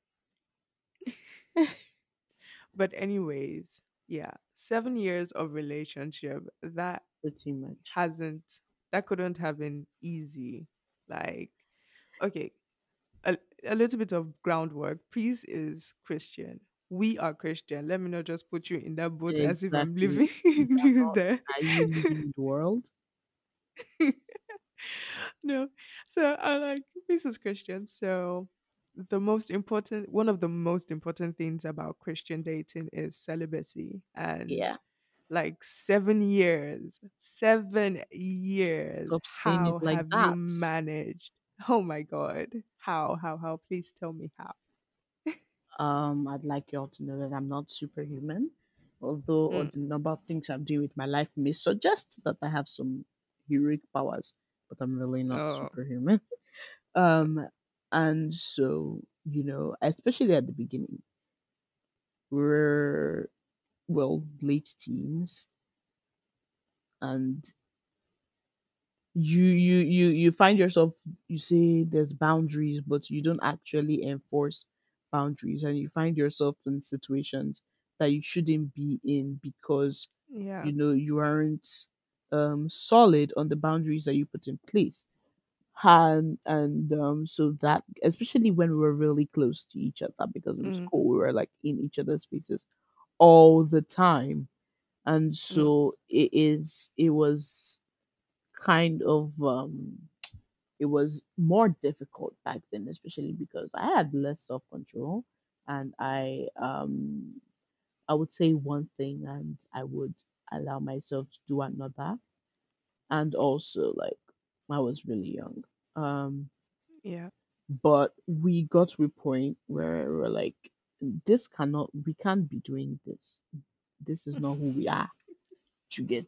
But anyways, yeah, seven years of relationship that Pretty much. hasn't that couldn't have been easy. Like, okay, a, a little bit of groundwork. Peace is Christian. We are Christian. Let me not just put you in that boat as if I'm Exactly. living We are you not. there. Are you living in the world? no. So I like peace is Christian. So the most important one of the most important things about Christian dating is celibacy. And Yeah. Like seven years, seven years. Stop saying it How like have you managed? Oh my god. How, how, how? Please tell me how. Um, I'd like you all to know that I'm not superhuman, although Mm. the number of things I'm doing with my life may suggest that I have some heroic powers, but I'm really not Oh, superhuman. Um, and so you know, especially at the beginning, we're well late teens, and you you you you find yourself you say there's boundaries but you don't actually enforce boundaries and you find yourself in situations that you shouldn't be in because yeah. you know you aren't um solid on the boundaries that you put in place. And and um so that especially when we were really close to each other because in Mm, school we were like in each other's faces all the time. And mm, so it is it was kind of um it was more difficult back then especially because i had less self-control and i um i would say one thing and i would allow myself to do another. And also like i was really young um yeah. but we got to a point where we're like this cannot we can't be doing this this is not who we are to get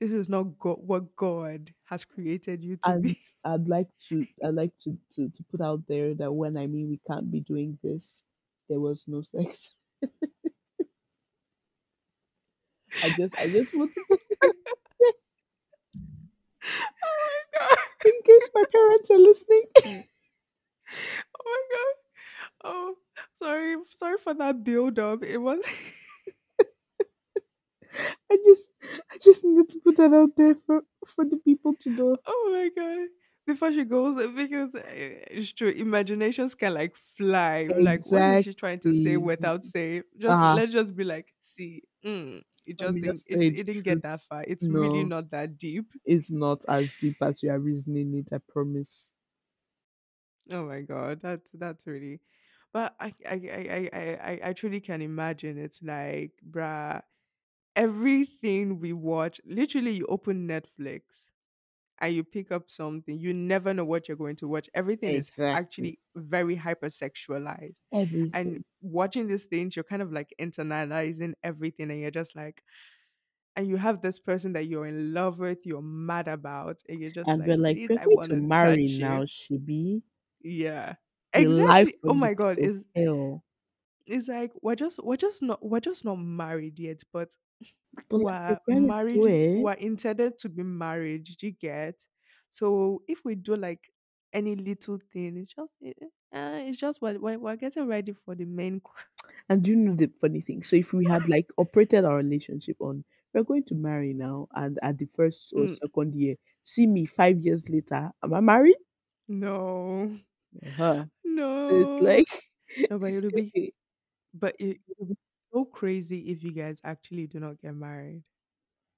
this is not God, what God has created you to and be. I'd like to I'd like to, to to put out there that when I mean we can't be doing this, there was no sex. I just I just want to oh my god. in case my parents are listening. oh my god. Oh, sorry, sorry for that build up. It was I just I just needed to put that out there for for the people to know. oh my god. Before she goes, because uh, it's true, imaginations can like fly. Like, what is she trying to say without saying? Just Uh-huh. let's just be like, see, mm, it just didn't just it, it didn't get that far. It's really not that deep. it's not as deep as you are reasoning it, I promise. Oh my god, that's that's really but I I I I I I I truly can imagine it's like bruh everything we watch literally you open Netflix and you pick up something you never know what you're going to watch everything is actually very hypersexualized. And watching these things you're kind of like internalizing everything and you're just like and you have this person that you're in love with you're mad about and you're just And we're like like, we're I going want to marry now, Shibi. yeah exactly oh my god is hell. it's like we're just we're just not we're just not married yet but But we're do married we're intended to be married did you get so if we do like any little thing it's just uh, it's just what we're, we're getting ready for the main And do you know the funny thing? So if we had like operated our relationship on we're going to marry now and at the first or Mm, second year, see me five years later, am I married? no Uh-huh. No. So it's like no but it'll be but it, it'll be so crazy if you guys actually do not get married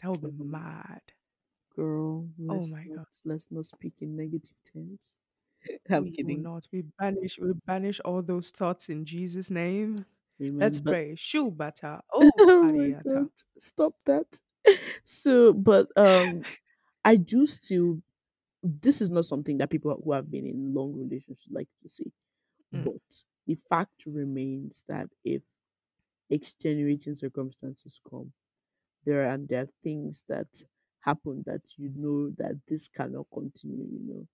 that would be um, mad girl, oh let's my not god let's not speak in negative terms. I'm we will kidding. not we banish we banish all those thoughts in jesus name let's Amen. But pray shubata oh oh my god, stop that. So but um I do still this is not something that people who have been in long relationships like to see. Mm, But the fact remains that if extenuating circumstances come, there are and there are things that happen that you know that this cannot continue, you know,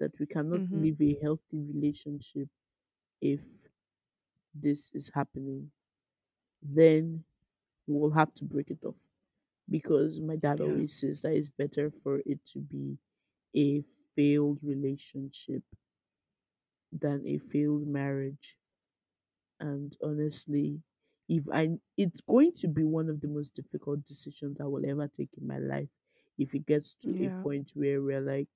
that we cannot mhm. live a healthy relationship if this is happening, then we will have to break it off. Because my dad Yeah. always says that it's better for it to be a failed relationship than a failed marriage. And honestly, if I it's going to be one of the most difficult decisions I will ever take in my life if it gets to a point where we're like,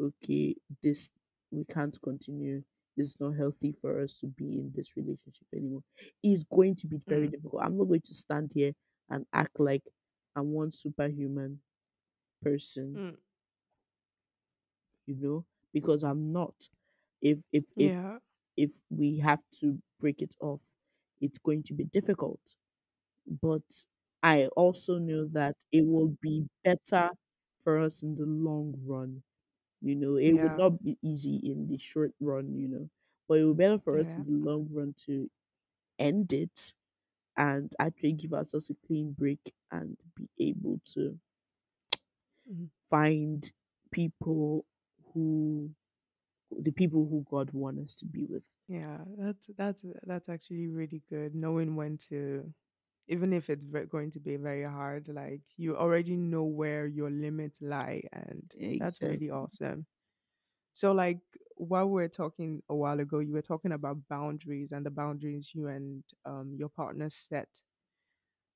okay, this we can't continue. It's not healthy for us to be in this relationship anymore. It's going to be very Mm, difficult. I'm not going to stand here and act like I'm one superhuman person, mm. You know, because I'm not. If if if Yeah. if we have to break it off, it's going to be difficult. But I also know that it will be better for us in the long run. You know, it would Yeah. not be easy in the short run, you know, but it will be better for us Yeah. in the long run to end it and actually give ourselves a clean break and be able to Mhm. find people who the people who God wants us to be with. Yeah. That's that's that's actually really good. Knowing when to, even if it's going to be very hard, like you already know where your limits lie, and that's really awesome. So, like while we are talking a while ago, you were talking about boundaries and the boundaries you and um your partner set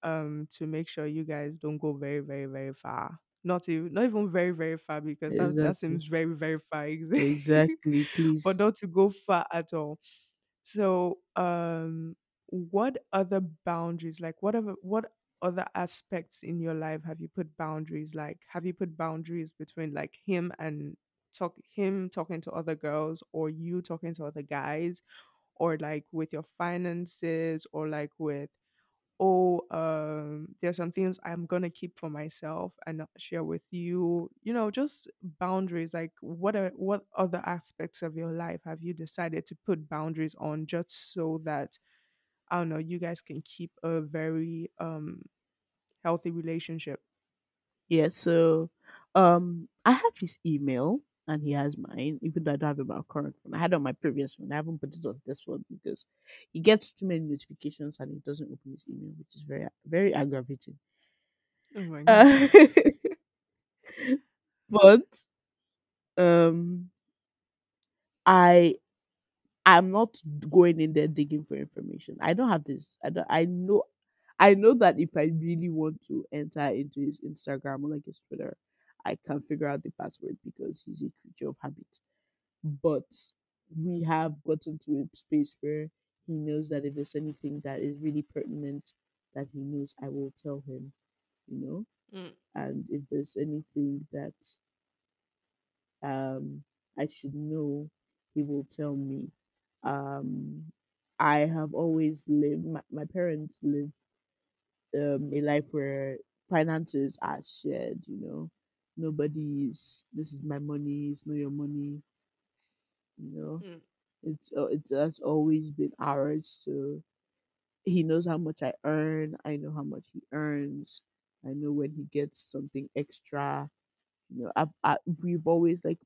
um to make sure you guys don't go very very very far not even not even very very far because that that Exactly. seems very very far Exactly. but Please. not to go far at all so um what other boundaries like whatever what other aspects in your life have you put boundaries like have you put boundaries between like him and talk him talking to other girls or you talking to other guys or like with your finances or like with oh um there's some things i'm gonna keep for myself and not share with you you know just boundaries like what are what other aspects of your life have you decided to put boundaries on just so that i don't know you guys can keep a very um healthy relationship? Yeah, so um I have his email and he has mine, even though I don't have my current phone. I had on my previous one. I haven't put it on this one because he gets too many notifications and he doesn't open his email, which is very very aggravating. oh my god Uh, but um I I'm not going in there digging for information. I don't have this. I don't. I know. I know that if I really want to enter into his Instagram or like his Twitter, I can figure out the password because he's a creature of habit. But we have gotten to a space where he knows that if there's anything that is really pertinent that he knows, I will tell him. You know, Mm. and if there's anything that um I should know, he will tell me. Um, I have always lived. My, my parents live um, a life where finances are shared. You know, nobody's. This is my money. It's not your money. You know, Mm. it's uh, it's that's always been ours. So he knows how much I earn. I know how much he earns. I know when he gets something extra you know I've, I, we've always like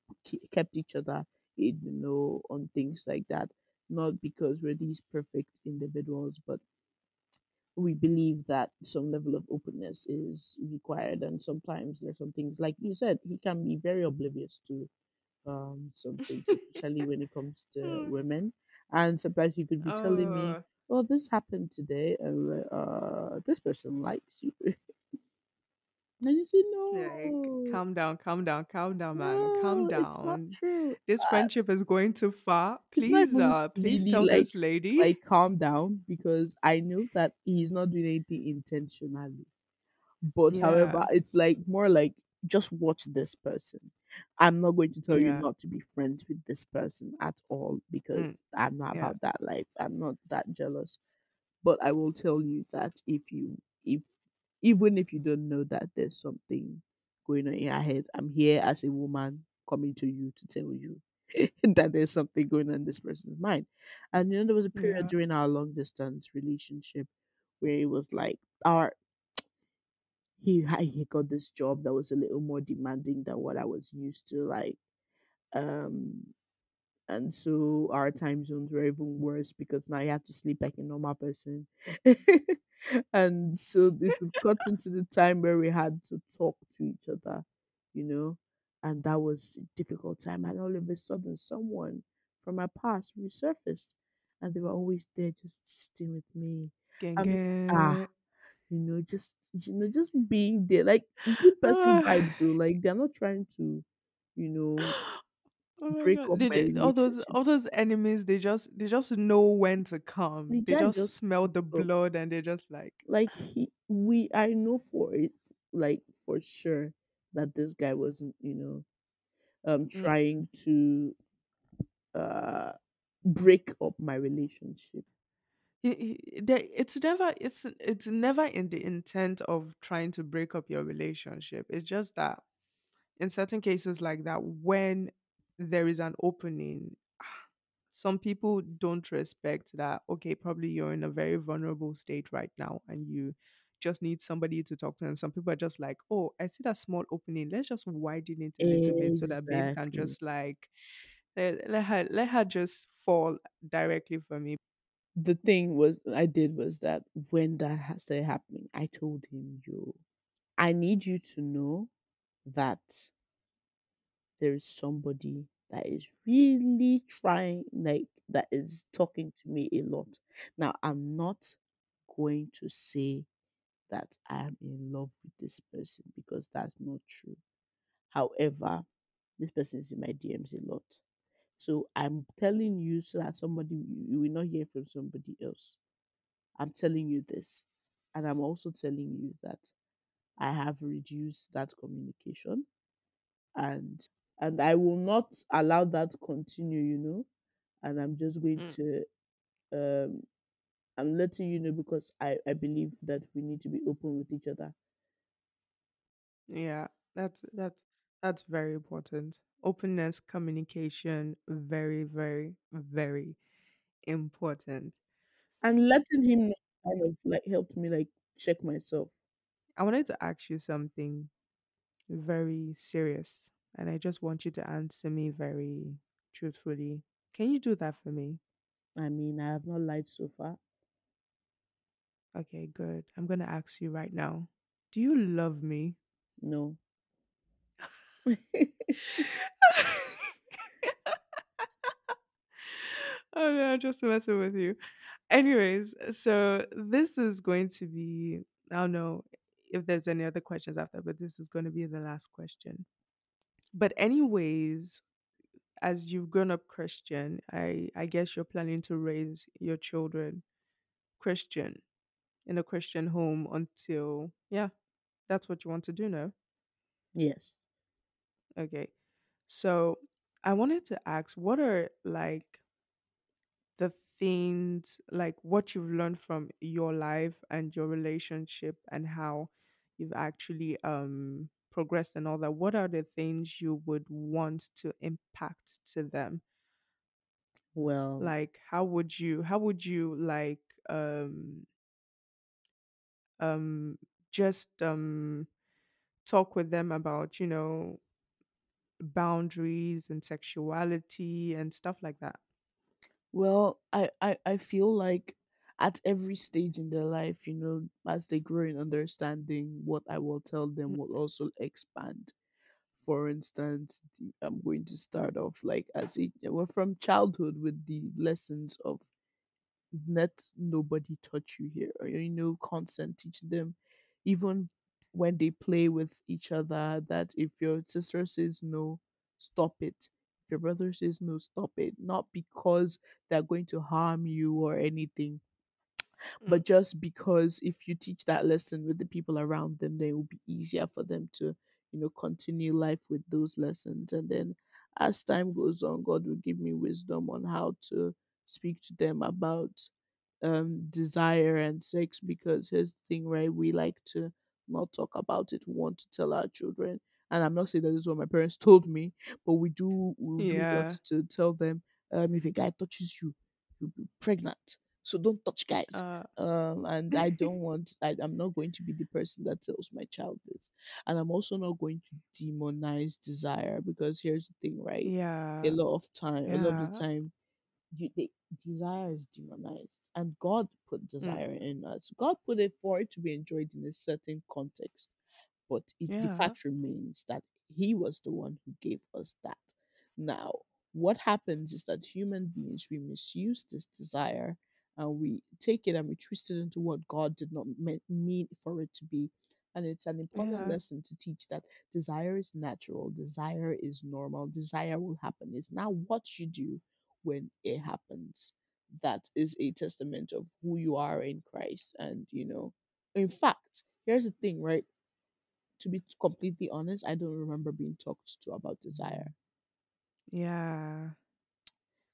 kept each other in the know on things like that not because we're these perfect individuals but we believe that some level of openness is required and sometimes there's some things like you said he can be very oblivious to um some things especially when it comes to women. And sometimes he could be telling me Oh, well this happened today and uh this person likes you and you say no. like, calm down, calm down, calm down, man, calm no not down. This friendship is going too far. Please, uh, please tell like this lady. like calm down because I know that he's not doing anything intentionally. But Yeah, however, it's like more like just watch this person. I'm not going to tell you not to be friends with this person at all mm, because I'm not yeah, about that life. I'm not that jealous. But I will tell you that if you if even if you don't know that there's something going on in your head, I'm here as a woman coming to you to tell you that there's something going on in this person's mind. And you know, there was a period yeah. during our long distance relationship where it was like our he he got this job that was a little more demanding than what I was used to. Like um and so our time zones were even worse because now you have to sleep like a normal person. and so it would got into the time where we had to talk to each other, you know, and that was a difficult time. And all of a sudden, someone from my past resurfaced, and they were always there, just sitting with me. Gang, I mean, ah, you know, just you know, just being there, like good person vibes. So, like they're not trying to, you know, Oh my break god. up They, my they- all those relationship all those enemies, they just they just know when to The come. They guy just just smell the blood and they just like Like he, we, I know for it, like for sure that this guy wasn't, you know, um, mm. trying to uh break up my relationship. He- he- there- it's never it's it's never in the intent of trying to break up your relationship. It's just that in certain cases like that, when there is an opening, ah, some people don't respect that. Okay, probably you're in a very vulnerable state right now and you just need somebody to talk to. And some people are just like, oh, I see that small opening. Let's just widen it a little bit so that babe can just like let, let her let her just fall directly for me. The thing was, I did was that when that started happening, I told him, "Yo, I need you to know that there is somebody that is really trying, like that is talking to me a lot. Now, I'm not going to say that I am in love with this person because that's not true. However, this person is in my DMs a lot. So I'm telling you so that somebody you you will not hear from somebody else. I'm telling you this. And I'm also telling you that I have reduced that communication and and I will not allow that continue, you know. And I'm just going Mm, to um I'm letting you know because I, I believe that we need to be open with each other. yeah, that's that's that's very important. Openness, communication, very, very, very important. And letting him know kind of like helped me like check myself. I wanted to ask you something very serious, and I just want you to answer me very truthfully. Can you do that for me? I mean, I have not lied so far. Okay, good. I'm gonna ask you right now. Do you love me? No. oh no, I'm just messing with you. Anyways, so this is going to be I don't know if there's any other questions after, but this is going to be the last question. But anyways, as you've grown up Christian, I I guess you're planning to raise your children Christian in a Christian home until yeah, that's what you want to do now. Yes. Okay. So I wanted to ask what are like the things like what you've learned from your life and your relationship and how you've actually um progressed and all that what are the things you would want to impact to them? Well, like how would you how would you like um um just um talk with them about you know boundaries and sexuality and stuff like that? Well, I, I, I feel like at every stage in their life, you know, as they grow in understanding, what I will tell them will mm-hmm. also expand. For instance, the, I'm going to start off like as a well, from childhood with the lessons of let nobody touch you here or you know constant teach them. Even when they play with each other that if your sister says no stop it. If your brother says no stop it. Not because they're going to harm you or anything Mm. but just because if you teach that lesson with the people around them then it will be easier for them to you know continue life with those lessons. And then as time goes on god will give me wisdom on how to speak to them about um desire and sex because here's the thing right? We like to not talk about it. We want to tell our children. And i'm not saying that this is what my parents told me but we do we do want yeah. to tell them um if a guy touches you you'll be pregnant so don't touch guys uh um and i don't want I, i'm not going to be the person that tells my child this and i'm also not going to demonize desire because here's the thing right Yeah. a lot of time a lot of the time you, they, desire is demonized and god put Mm. desire in us god put it for it to be enjoyed in a certain context but it, the fact remains that he was the one who gave us that. Now, what happens is that human beings, we misuse this desire and we take it and we twist it into what God did not me- mean for it to be. And it's an important Yeah. lesson to teach that desire is natural, desire is normal, desire will happen. It's now what you do when it happens that is a testament of who you are in Christ. And, you know, in fact, here's the thing, right? to be completely honest, I don't remember being talked to about desire. Yeah.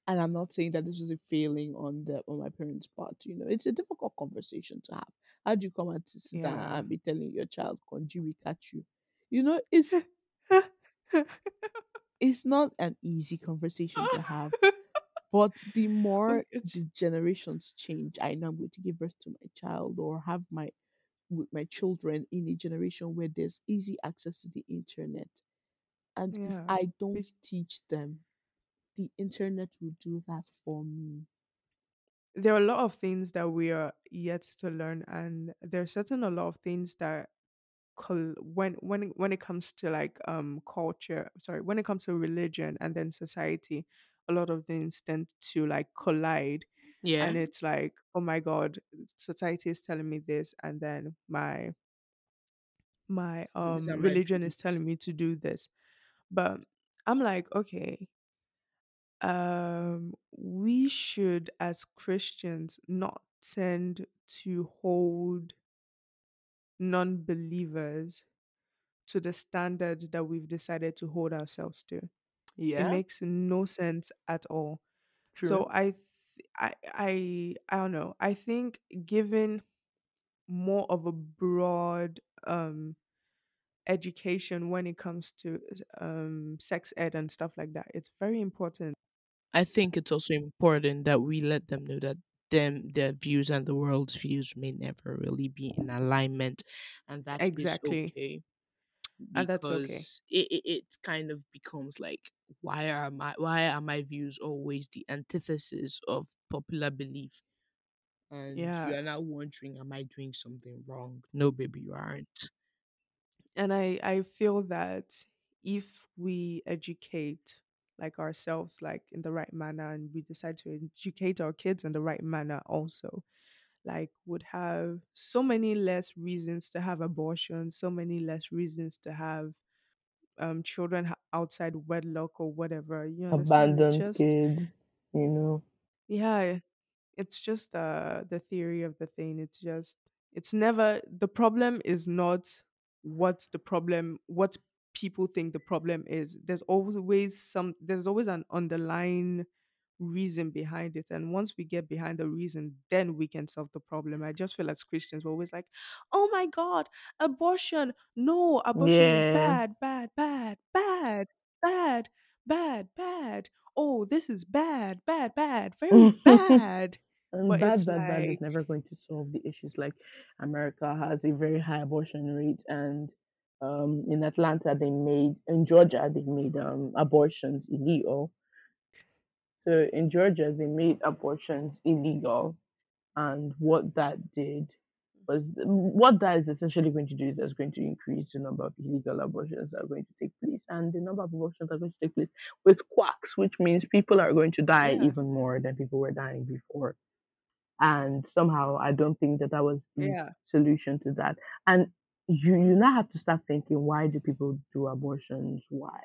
And I'm not saying that this was a failing on the on my parents' part. You know, it's a difficult conversation to have. How do you come and to sit down Yeah. and be telling your child, "Konji, we catch you"? You know, it's it's not an easy conversation to have. But the oh more the generations change, I know I'm going to give birth to my child or have my with my children in a generation where there's easy access to the internet. And if Yeah. I don't teach them the internet will do that for me. There are a lot of things that we are yet to learn, and there are certain a lot of things that col- when when when it comes to like um culture, sorry, when it comes to religion and then society, a lot of things tend to like collide, Yeah. and it's like, oh my god, society is telling me this, and then my my um religion is telling me to do this But I'm like, okay, um, we should as Christians not tend to hold non-believers to the standard that we've decided to hold ourselves to. Yeah. It makes no sense at all. true. So I, th- I, I, I don't know. I think given more of a broad um education when it comes to um sex ed and stuff like that, it's very important. I think it's also important that we let them know that them their views and the world's views may never really be in alignment and that is Exactly. okay And that's okay. because it, it, it kind of becomes like why are my why are my views always the antithesis of popular belief and you are now wondering am i doing something wrong no baby you aren't And I I feel that if we educate like ourselves like in the right manner and we decide to educate our kids in the right manner also like would have so many less reasons to have abortion so many less reasons to have um children outside wedlock or whatever you it's Abandoned just kids, you know. yeah it's just uh the theory of the thing it's just it's never the problem is not what the problem what people think the problem is there's always some there's always an underlying reason behind it and once we get behind the reason then we can solve the problem. I just feel as christians we're always like oh my god abortion no abortion is bad bad bad bad bad bad bad. Oh this is bad bad bad very bad. And but bad, it's bad, bad is never going to solve the issues. Like America has a very high abortion rate, and um, in Atlanta they made in Georgia they made um, abortions illegal. So in Georgia they made abortions illegal, and what that did was what that is essentially going to do is that's going to increase the number of illegal abortions that are going to take place, and the number of abortions that are going to take place with quacks, which means people are going to die yeah even more than people were dying before and somehow I don't think that that was the yeah solution to that. And you you now have to start thinking, why do people do abortions? Why?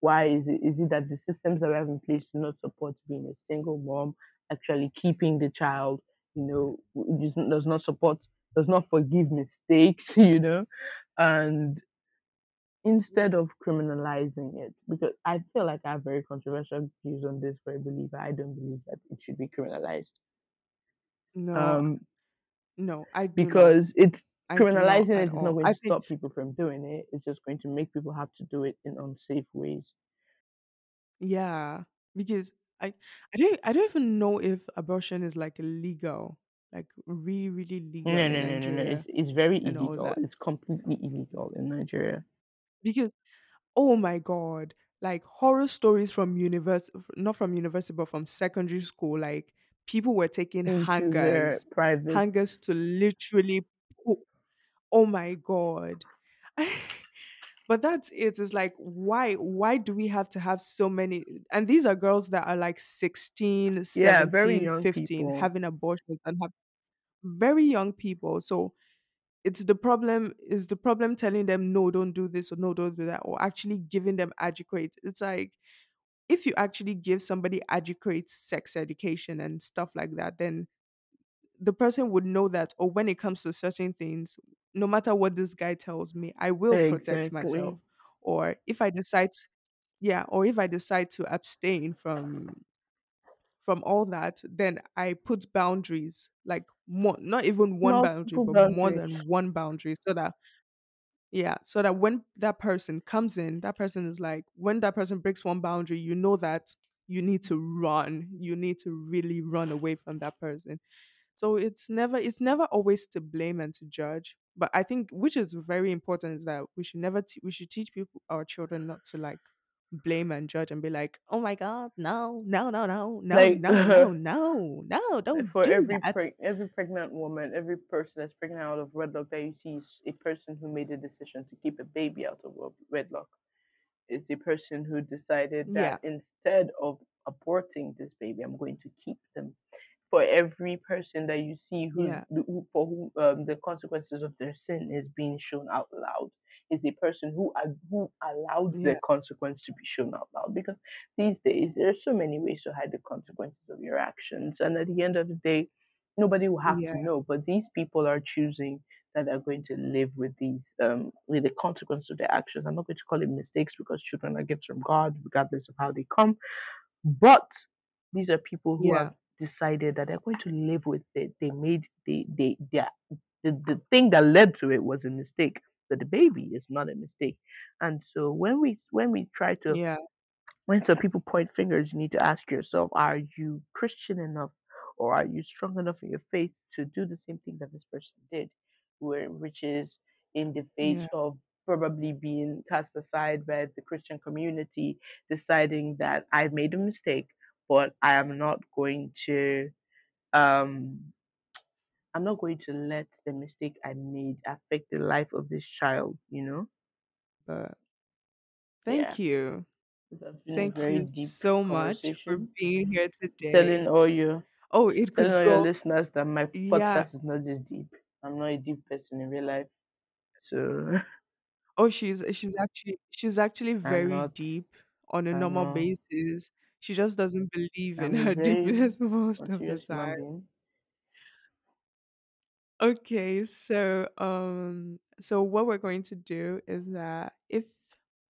Why is it is it that the systems that we have in place do not support being a single mom, actually keeping the child, you know, does not support, does not forgive mistakes, you know, and instead of criminalizing it, because I feel like I have very controversial views on this for a believer. I don't believe that it should be criminalized. no Um, no i do not because it's i criminalizing it is not going i to think stop people from doing it. It's just going to make people have to do it in unsafe ways. yeah because i i don't i don't even know if abortion is like legal like really really legal No, in no, no, no, no. It's it's very illegal. It's completely illegal in Nigeria. because Oh my god. Like horror stories from university, not from university, but from secondary school. Like people were taking Into hangers, private hangers to literally oh my god. but that's it. It's like why why do we have to have so many and these are girls that are like 16, yeah, very 17, young 15, people. having abortions and have very young people. So it's the problem is the problem telling them no don't do this or no don't do that or actually giving them adequate it's like if you actually give somebody adequate sex education and stuff like that then the person would know that or when it comes to certain things no matter what this guy tells me i will protect myself or if i decide yeah or if i decide to abstain from from all that then i put boundaries like more not even one boundary but more boundaries. than one boundary so that Yeah, so that when that person comes in, that person is like, when that person breaks one boundary, you know that you need to run. You need to really run away from that person. So it's never, it's never always to blame and to judge. But I think, which is very important, is that we should never, te- we should teach people, our children, not to like blame and judge and be like, oh my God, no, no, no, no, no, Like no, no, no, no, eh, don't for do every that. preg- every pregnant woman, every person that's pregnant out of wedlock that you see is a person who made a decision to keep a baby out of wedlock. is the person who decided that Yeah, instead of aborting this baby, I'm going to keep them. For every person that you see who, yeah, who for whom um, the consequences of their sin is being shown out loud, is a person who who allowed the consequence to be shown out loud. Because these days there are so many ways to hide the consequences of your actions, and at the end of the day, nobody will have yeah, to know. But these people are choosing that are going to live with these um with the consequence of their actions. I'm not going to call it mistakes because children are gifts from God, regardless of how they come. But these are people who have yeah, decided that they're going to live with it. They made they they they the, the thing that led to it was a mistake. But the baby is not a mistake. And so when we when we try to yeah, when some people point fingers, you need to ask yourself, are you Christian enough or are you strong enough in your faith to do the same thing that this person did, where, which is in the face yeah. of probably being cast aside by the Christian community, deciding that I've made a mistake, but I am not going to um I'm not going to let the mistake I made affect the life of this child, you know? But Yeah. thank you. Been a Thank you so much for being here today. Telling all your Oh, it telling could all your listeners that my Yeah. podcast is not this deep. I'm not a deep person in real life. So Oh, she's she's actually she's actually very deep on a I normal basis. She just doesn't believe in I'm her very deepness most of the human time. being. Okay, so um so what we're going to do is that if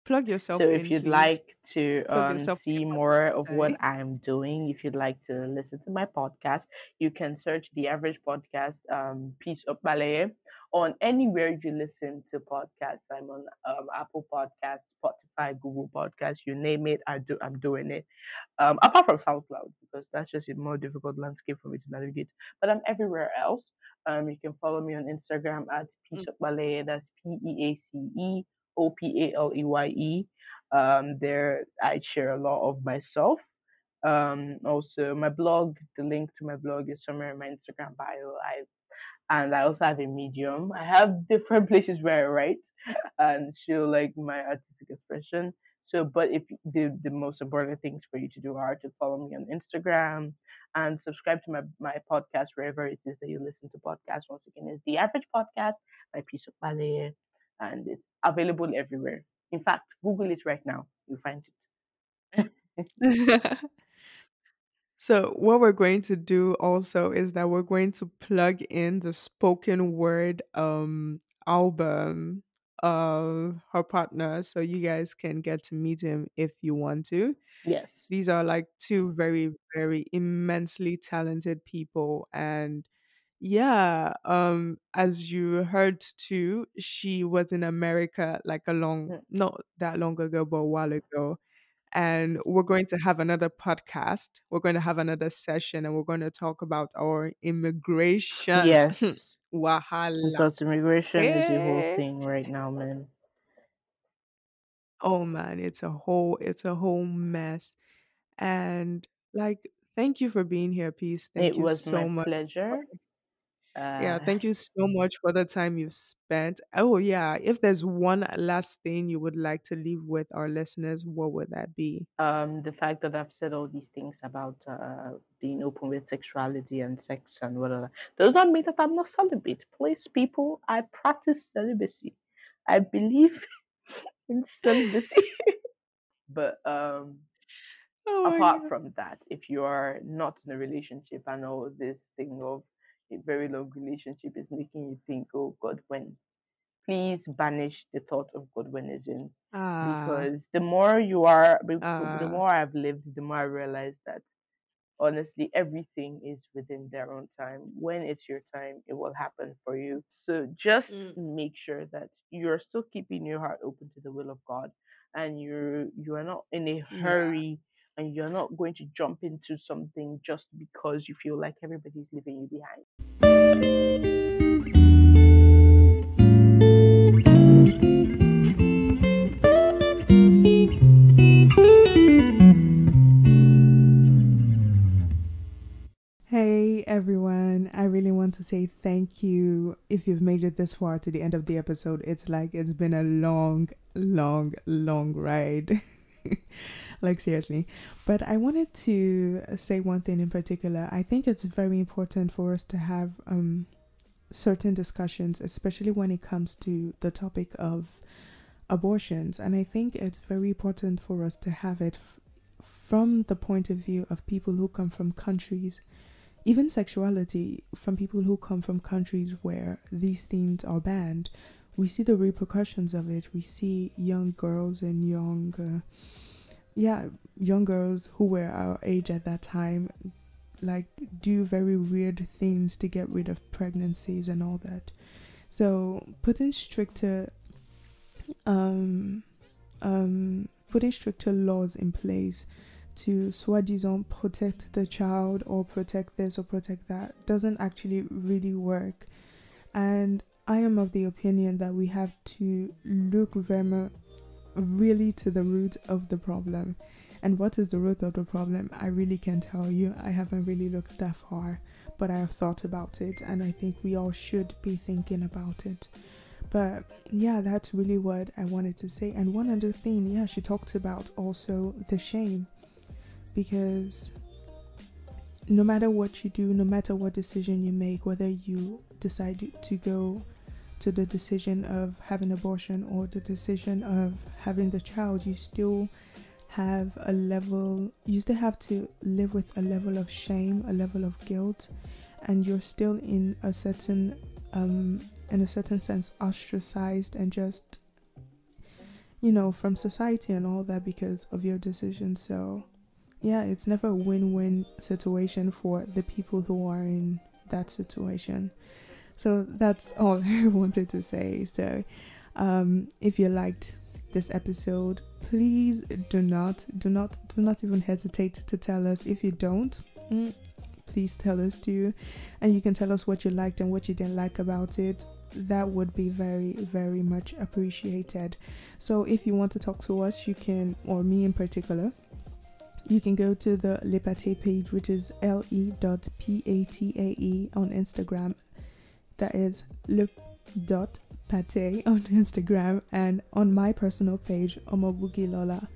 plug So yourself if in, you'd please. like to um, see more of what. I'm doing, if you'd like to listen to my podcast, you can search the average podcast um, Peace Opaleye on anywhere you listen to podcasts. I'm on um, Apple Podcasts, Spotify, Google Podcasts, you name it. I do. I'm doing it. Um, apart from SoundCloud, because that's just a more difficult landscape for me to navigate. But I'm everywhere else. Um, you can follow me on Instagram at Peace Mm. Opaleye. That's P E A C E O P A L E Y E. Um, there I share a lot of myself. Um, also my blog. The link to my blog is somewhere in my Instagram bio. I and I also have a medium. I have different places where I write and show like my artistic expression. So, but if the the most important things for you to do are to follow me on Instagram and subscribe to my my podcast wherever it is that you listen to podcasts. Once again, it's the Average Podcast by Peace Opaleye, and it's available everywhere. In fact, Google it right now. You'll find it. So what we're going to do also is that we're going to plug in the spoken word um album of her partner so you guys can get to meet him if you want to. yes. These are like two very very immensely talented people and yeah, um as you heard too, she was in America like a long Mm. not that long ago but a while ago and we're going to have another podcast. We're going to have another session and we're going to talk about our immigration Yes. wahala. Because immigration is a whole Eh? thing right now, man. Oh man, it's a whole it's a whole mess. And like thank you for being here, Peace. It Thank you was my so much. pleasure. Yeah, Uh, thank you so much for the time you've spent. Oh yeah, if there's one last thing you would like to leave with our listeners, what would that be? um, the fact that I've said all these things about uh, being open with sexuality and sex and whatever does not mean that I'm not celibate. Please, people, I practice celibacy. I believe in celibacy. but um, Oh my apart god. from that, if you are not in a relationship and all this thing of a very long relationship is making you think, oh God, when? Please banish the thought of God when it's in Ah, because the more you are the the ah. more i've lived the more i realize that honestly everything is within their own time when it's your time it will happen for you so just Mm, make sure that you're still keeping your heart open to the will of god and you're you are not in a yeah. And you're not going to jump into something just because you feel like everybody's leaving you behind Hey everyone, I really want to say thank you if you've made it this far to the end of the episode. It's like it's been a long, long, long ride. like seriously. But I wanted to say one thing in particular. I think it's very important for us to have um certain discussions, especially when it comes to the topic of abortions. And I think it's very important for us to have it f- from the point of view of people who come from countries even sexuality from people who come from countries where these things are banned we see the repercussions of it we see young girls and young uh, yeah young girls who were our age at that time like do very weird things to get rid of pregnancies and all that. So putting stricter um um putting stricter laws in place to soi-disant protect the child or protect this or protect that doesn't actually really work. And i am of the opinion that we have to look very really to the root of the problem. And what is the root of the problem? I really can't tell you. I haven't really looked that far but i have thought about it and i think we all should be thinking about it. But yeah, that's really what I wanted to say. And one other thing, yeah, she talked about also the shame. Because no matter what you do, no matter what decision you make, whether you decide to go to the decision of having abortion or the decision of having the child, you still have a level, you still have to live with a level of shame, a level of guilt, and you're still in a certain, um, in a certain sense, ostracized and just, you know, from society and all that because of your decision. So, yeah, it's never a win win situation for the people who are in that situation. So that's all I wanted to say. So, um, if you liked this episode, please do not, do not, do not even hesitate to tell us. If you don't, mm, please tell us too, and you can tell us what you liked and what you didn't like about it. That would be very, very much appreciated. So, if you want to talk to us, you can, or me in particular, you can go to the Lepate page, which is le.patae on Instagram. That is le dot pate on Instagram and on my personal page, Omobuki Lola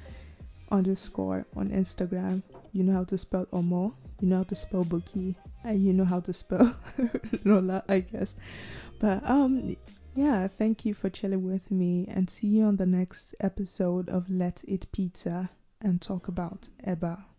underscore on Instagram. You know how to spell Omo, you know how to spell Buki, and you know how to spell Lola, I guess. But um yeah, thank you for chilling with me and see you on the next episode of Let It Pizza and talk about Eba.